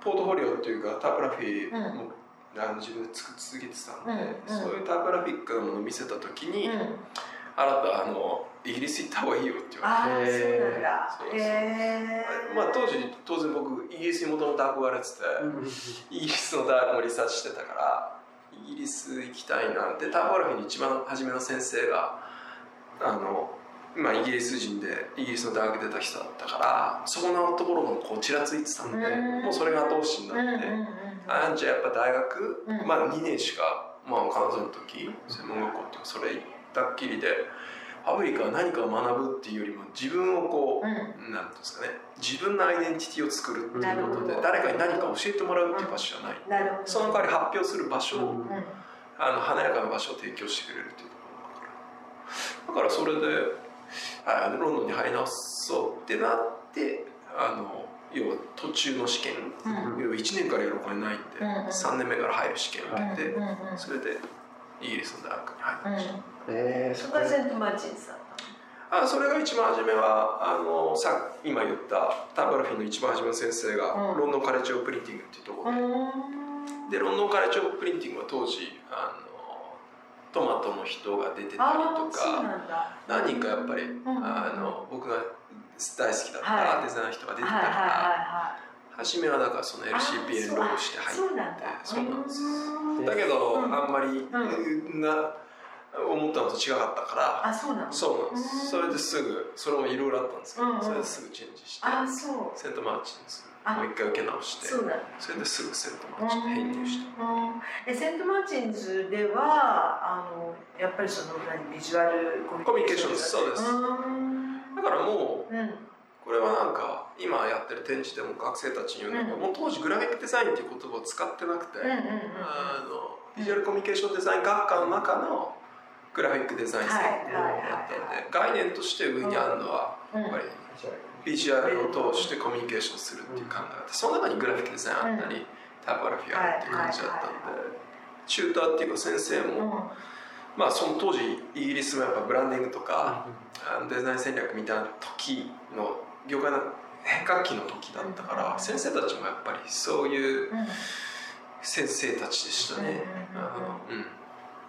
ポートフォリオっていうかタイポグラフィーも、うあの自分で作り続けてたんで、そういうタイポグラフィックなものを見せた時に、うんあなたあのイギリス行った方がいいよって言われて。ああそうなんだ。そうそう。へえまあ、当時当然僕イギリスにもともと憧れてて、イギリスの大学もリサーチしてたからイギリス行きたいなでターボグラフィーに一番初めの先生があの、まあ、イギリス人でイギリスの大学出た人だったからそこのところもこうちらついてたんでうん。もうそれが後押しにうんうんなって、あじゃあやっぱ大学、うん。まあ2年しか、まあ、彼女の時専門学校っていうかそれ行ったっきりでファブリカは何かを学ぶっていうよりも自分をこう、うん。なんていうんですかね自分のアイデンティティを作るっていうことで誰かに何か教えてもらうっていう場所じゃない、なるほど。その代わり発表する場所を、うん。うんあの華やかな場所を提供してくれるっていうところだから。だからそれであのロンドンに入り直そうってなってあの要は途中の試験、うん。要は1年からやるお金ないんで、うんうん。3年目から入る試験を受けて、うんうんうん。それでイギリスの大学に。入りました、えー、そこはセントマーチンさんあそれが一番初めはあのさ今言ったターバラフィンの一番初めの先生が、うん。ロンドンカレッジ・オブ・プリンティングっていうところで、でロンドンカレッジ・オブ・プリンティングは当時あのトマトの人が出てたりあとか何人かやっぱり、ん。あの僕が大好きだったはい。アーティザンの人が出てはいはいたから、は初めはだからそのいはい LCP エンロールしてあ入ってそうなんだ。そうなんですうん。だけど、うん。あんまり、な思ったのと違かったからあそうなのそうなんです。それですぐそれもいろいろあったんですけど、それですぐチェンジしてあそう。セントマーチンズあ。もう一回受け直してそうなんだ。それですぐセントマーチン編入して。うん。えセントマーチンズではあのやっぱりその何ビジュアルココミュニケーションです。そうです。うん。だからもううんこれはなんか今やってる展示でも学生たちに言うのが、うん。もう当時グラフィックデザインっていう言葉を使ってなくて、うんうんうんあのビジュアルコミュニケーションデザイン学科の中のグラフィックデザイン専攻だったんで概念として上にあるのはうん。やっぱりビジュアルを通してコミュニケーションするっていう考え方。その中にグラフィックデザインあったり、タイポグラフィーあるっていう感じだったんで、チューターっていうか先生も、まあその当時イギリスもやっぱブランディングとか、あのデザイン戦略みたいな時の業界の変革期の時だったから、うん。先生たちもやっぱりそういううん。先生たちでしたね。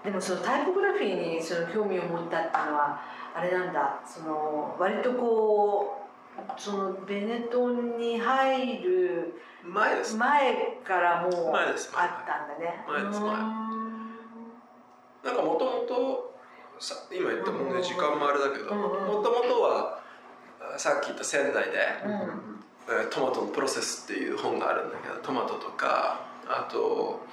でもそのタイポグラフィーにその興味を持ったっていうのはあれなんだ。その割とこうそのベネトンに入る前です。ね。前からもう前です前。あったんだね。前です前。うん。なんかもともとさ今言ったもんね時間もあれだけどもともとはあさっき言った仙台で、うん。えートマトのプロセス」っていう本があるんだけどトマトとかあと,、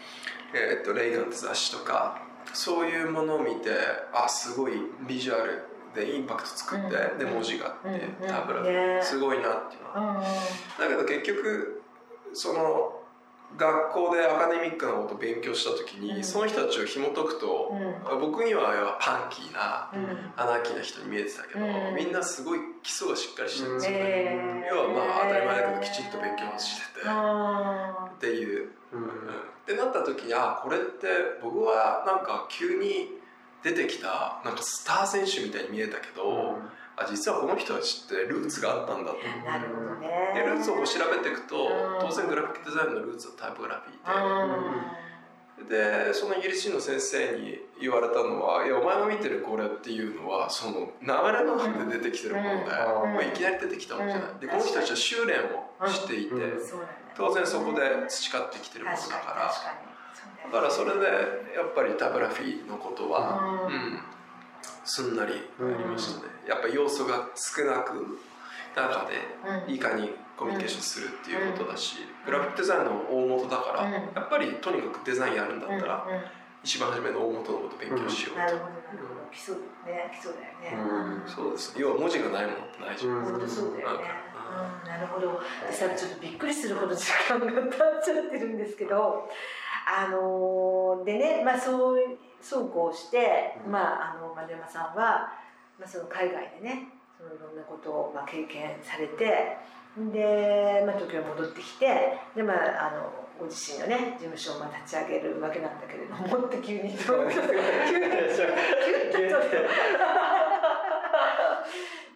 えー、とレイガンって雑誌とかそういうものを見てあすごいビジュアルでインパクト作って、うん。で文字があって、うん。タブラ、ね。すごいなっていうのは。うんうん。だけど結局その学校でアカデミックなことを勉強した時に、うん。その人たちを紐解くと、うん。僕にはパンキーなうん。アナーキーな人に見えてたけど、うん。みんなすごい基礎がしっかりしてるんですよね、えー。要はまあ当たり前だけどきちんと勉強もしてて、あっていう、ってなった時にあこれって僕はなんか急に出てきたなんかスター選手みたいに見えたけど、あ実はこの人たちってルーツがあったんだと。なるほどね。でルーツをこう調べていくとうん。当然グラフィックデザインのルーツはタイポグラフィうんー。ででそのイギリス人の先生に言われたのは「いやお前が見てるこれっていうのはその流れの中で出てきてるもので、うん。まあ、いきなり出てきたものじゃない」でこの人たちは修練をしていて、当然そこで培ってきてるものだ確からだからそれでやっぱりタイポグラフィーのことは、ううんんすんなり入りましたね、やっぱ要素が少なく中でうん。いかにコミュニケーションするっていうことだし、グラフィックデザインの大元だから、うん。やっぱりとにかくデザインやるんだったら、一番初めの大元のこと勉強しようと、なるほどなるほど。基礎ね基礎だよね。うん。そうです要は文字がないものってないじゃん、うん。本当そうだよね。なんか。うん。なるほど。でさちょっとびっくりするほど時間が経っちゃってるんですけどあのーでねまあそうそうこうして、うん。まああの丸山さんは、まあ、その海外でねそのいろんなことをまあ経験されてで、まあ、東京に戻ってきてで、まあ、あのご自身のね事務所をまあ立ち上げるわけなんだけれどもって急に *laughs* 急に急に *laughs*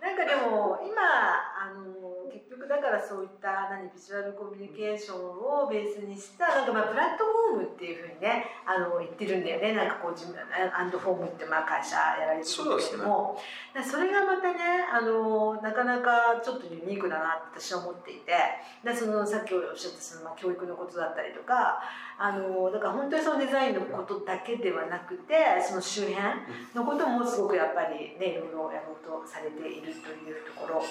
なんかでも今あの結局だからそういった何ビジュアルコミュニケーションをベースにしたなんかまあプラットフォームっていうふうにねあの言ってるんだよね。なんかこう自分アンドフォームってまあ会社やられてるんだけどもそ,、それがまたねあのなかなかちょっとユニークだなって私は思っていて。でそのさっきおっしゃったその、まあ、教育のことだったりとかあのだから本当にそのデザインのことだけではなくてその周辺のこともすごくやっぱりねいろいろやろうとされているというところ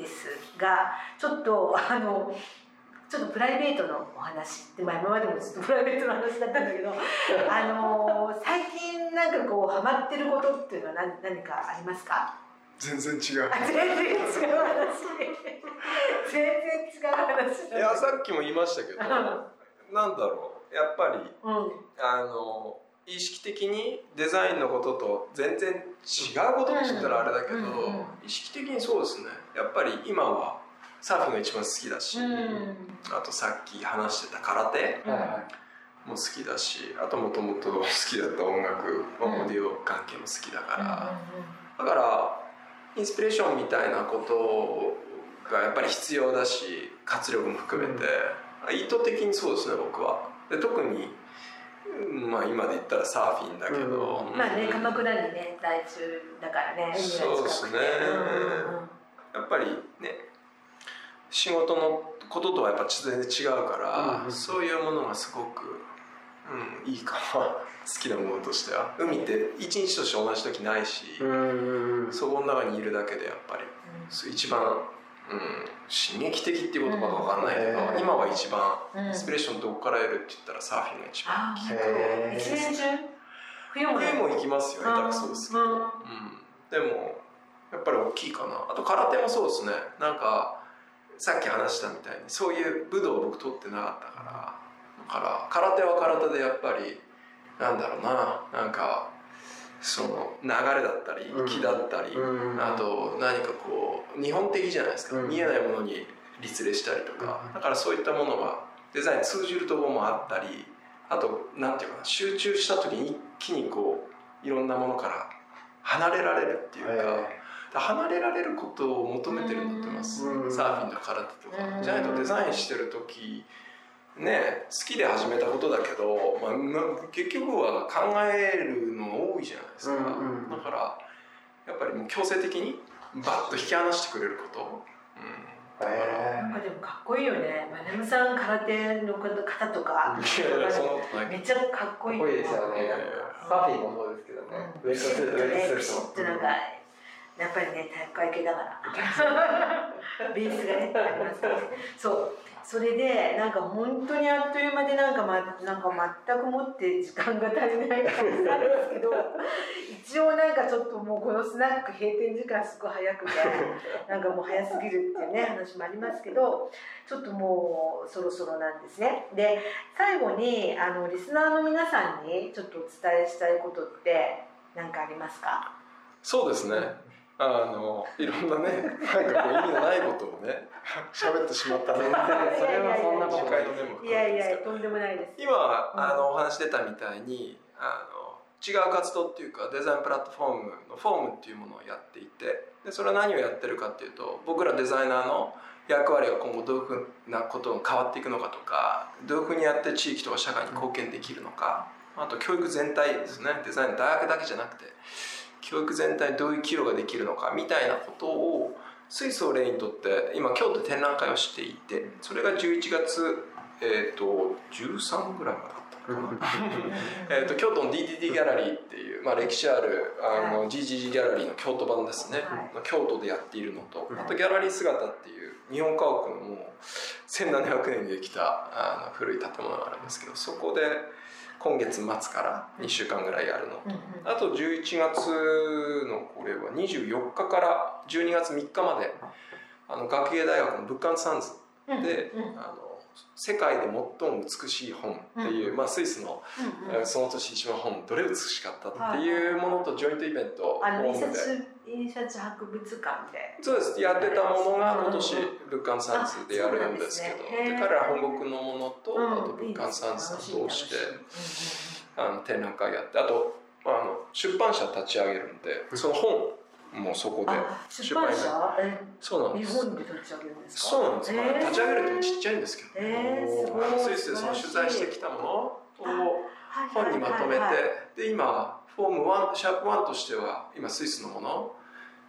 ですがちょっとあのちょっとプライベートのお話って、まあ、今までもずっとプライベートの話だったんだけど *laughs* あの最近なんかこうハマってることっていうのは何何かありますか？全然違う。あ全然違う話。全然違う話。いやさっきも言いましたけどなんだろう。やっぱりうん。あの意識的にデザインのことと全然違うことって言ったらあれだけど、意識的にそうですね。やっぱり今はサーフィンが一番好きだし、うん。あとさっき話してた空手も好きだしあともともと好きだった音楽、オーディオ関係も好きだから、だからインスピレーションみたいなことがやっぱり必要だし活力も含めて、意図的にそうですね僕は。で特にうんまあ今で言ったらサーフィンだけど、うん。まあね鎌倉にね在住だからね海が近くてそうですねやっぱりね仕事のこととはやっぱ全然違うから、うんそういうものがすごく、うん、いいかな。好きなものとしては。海って一日として同じ時ないし、そこの中にいるだけでやっぱり一番、うん、刺激的っていう言葉が分かんないけど、うん。今は一番うん。インスピレーションどこから得るって言ったらサーフィンが一番、あへー一年中冬も冬も行きますよ下手くそですけど、うんうん、でもやっぱり大きいかな。あと空手もそうですね。なんかさっき話したみたいにそういう武道を僕取ってなかったから。だから空手は空手でやっぱりなんだろうな。なんかその流れだったりうん。気だったり、うん。あと何かこう日本的じゃないですか、うん。見えないものに立例したりとか、うん。だからそういったものがデザイン通じるところもあったりあとなんていうかな集中した時に一気にこういろんなものから離れられるっていうか,、離れられることを求めてるんだと思います、うん。サーフィンとか空手とか、うん。じゃないとデザインしてる時ね好きで始めたことだけど、まあ、な結局は考えるのが多いじゃないですか、うんうん。だからやっぱりもう強制的にバッと引き離してくれること、うん、だから、なんかでもかっこいいよね。マネムさん空手の方とか。めっちゃかっこいい。かっこいいですよね。サーフィンもそうですけどね。うん。ウェイトするとなんかやっぱりね体育会系だから。*laughs* ベースがねありますね。そうそれでなんか本当にあっという間でなんか,、ま、なんか全くもって時間が足りない感じなんですけど *laughs* 一応なんかちょっともうこのスナック閉店時間すごい早くて *laughs* なんかもう早すぎるっていうね話もありますけどちょっともうそろそろなんですね。で最後にあのリスナーの皆さんにちょっとお伝えしたいことって何かありますか？そうですねあのいろんなね *laughs* なんかこう意味のないことをね喋ってしまった全然 *laughs* それはそんなこと次回のでもいやいやとんでもないです。今あのお話出たみたいにあの違う活動っていうかデザインプラットフォームのフォームっていうものをやっていてでそれは何をやってるかっていうと僕らデザイナーの役割が今後どういうふうなことが変わっていくのかとかどういうふうにやって地域とか社会に貢献できるのかあと教育全体ですね。デザイン大学だけじゃなくて教育全体どういう寄与ができるのかみたいなことをスイスを例にとって今京都展覧会をしていてそれが11月、えー、と13ぐらいまであったのかな。*laughs* えと京都の DDD ギャラリーっていう、まあ、歴史あるあの GGG ギャラリーの京都版ですね、はい。京都でやっているのとあとギャラリー姿っていう日本家屋のもう1700年にできたあの古い建物があるんですけどそこで今月末から2週間ぐらいやるの。とうんうん。あと11月のこれは24日から12月3日まであの学芸大学のブッカンサンズうんで、うん。あの世界で最も美しい本っていう、まあ、スイスの、うんうん。その年一番本どれ美しかったっていうものとジョイントイベントをあの印刷博物館でそうです。やってたものが今年うんブッカンサンズでやるんですけど。ですね。彼ら本国のものと、うんあとブッカンサンズを通してあの展覧会やってあとあの出版社立ち上げるんでその本もそこであ出版社？そうなんです。本で立ち上げるんですか？そうなんです、えー。立ち上げるってもちっちゃいんですけど、スイスでその取材してきたものをはい。本にまとめて、はいはいはいで今フォーム1シャープ1としては今スイスのもの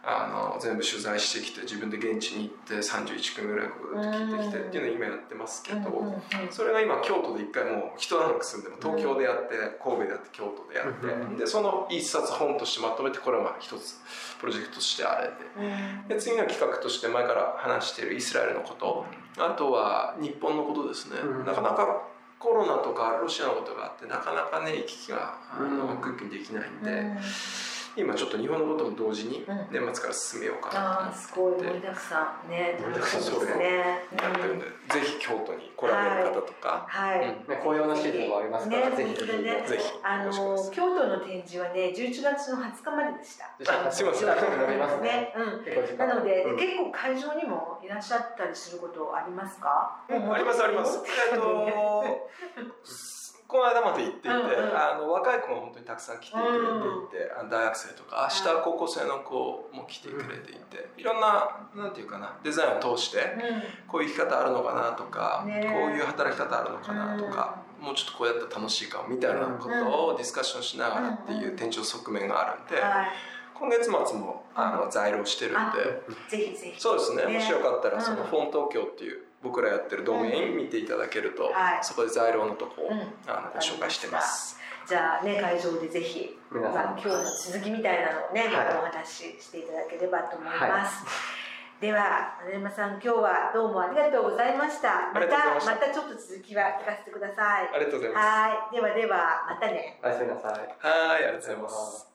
あの全部取材してきて自分で現地に行って31組ぐらいこ聞いてきてっていうのを今やってますけど、それが今京都で一回もう一段落住んでも東京でやって神戸でやって京都でやって、うんでその一冊本としてまとめてこれはまあ一つプロジェクトとしてあれで。うん。で次の企画として前から話しているイスラエルのこと。あとは日本のことですね、うん。なかなかコロナとかロシアのことがあってなかなかね行き来があのうん。クッキンできないんで、うん今ちょっと日本のことも同時にうん。年末から進めようかなああすごい盛りだくさんね。盛りだくさんですね。とやってるんで、ぜひ京都に来られる方とか、はい、うん。ね、紅葉のシーズンもありますから、ねぜひぜひ、ね。ぜひあの京都の展示はね11月の20日まででした。あすいませんね。ね。*laughs* うん。なので、うん。結構会場にもいらっしゃったりすることありますか？ありますあります。*laughs* えっと *laughs* この間まで行っていて、うんうん。あの若い子が本当にたくさん来てくれていて、あの大学生とか明日高校生の子も来てくれていて、いろんななんていうかなデザインを通してこういう生き方あるのかなとか、ね。こういう働き方あるのかなとか、もうちょっとこうやったら楽しいかもみたいなことをディスカッションしながらっていう展示の側面があるんで、は今月末もあの在廊してるんで。い、ぜひぜひ。そうですね。ね。もしよかったらそのうんフォン東京っていう僕らやってるドメイン見ていただけると、はい。そこで在廊のとこを、うん。あのご紹介してます。じゃあね会場でぜひ皆さん。まあ今日の続きみたいなのをね、はい。またお話ししていただければと思います。では、丸山さん、今日はどうもありがとうございました。また、またちょっと続きは聞かせてください。ありがとうございます。はい、ではでは、またね。おやすみなさい。はいありがとうございます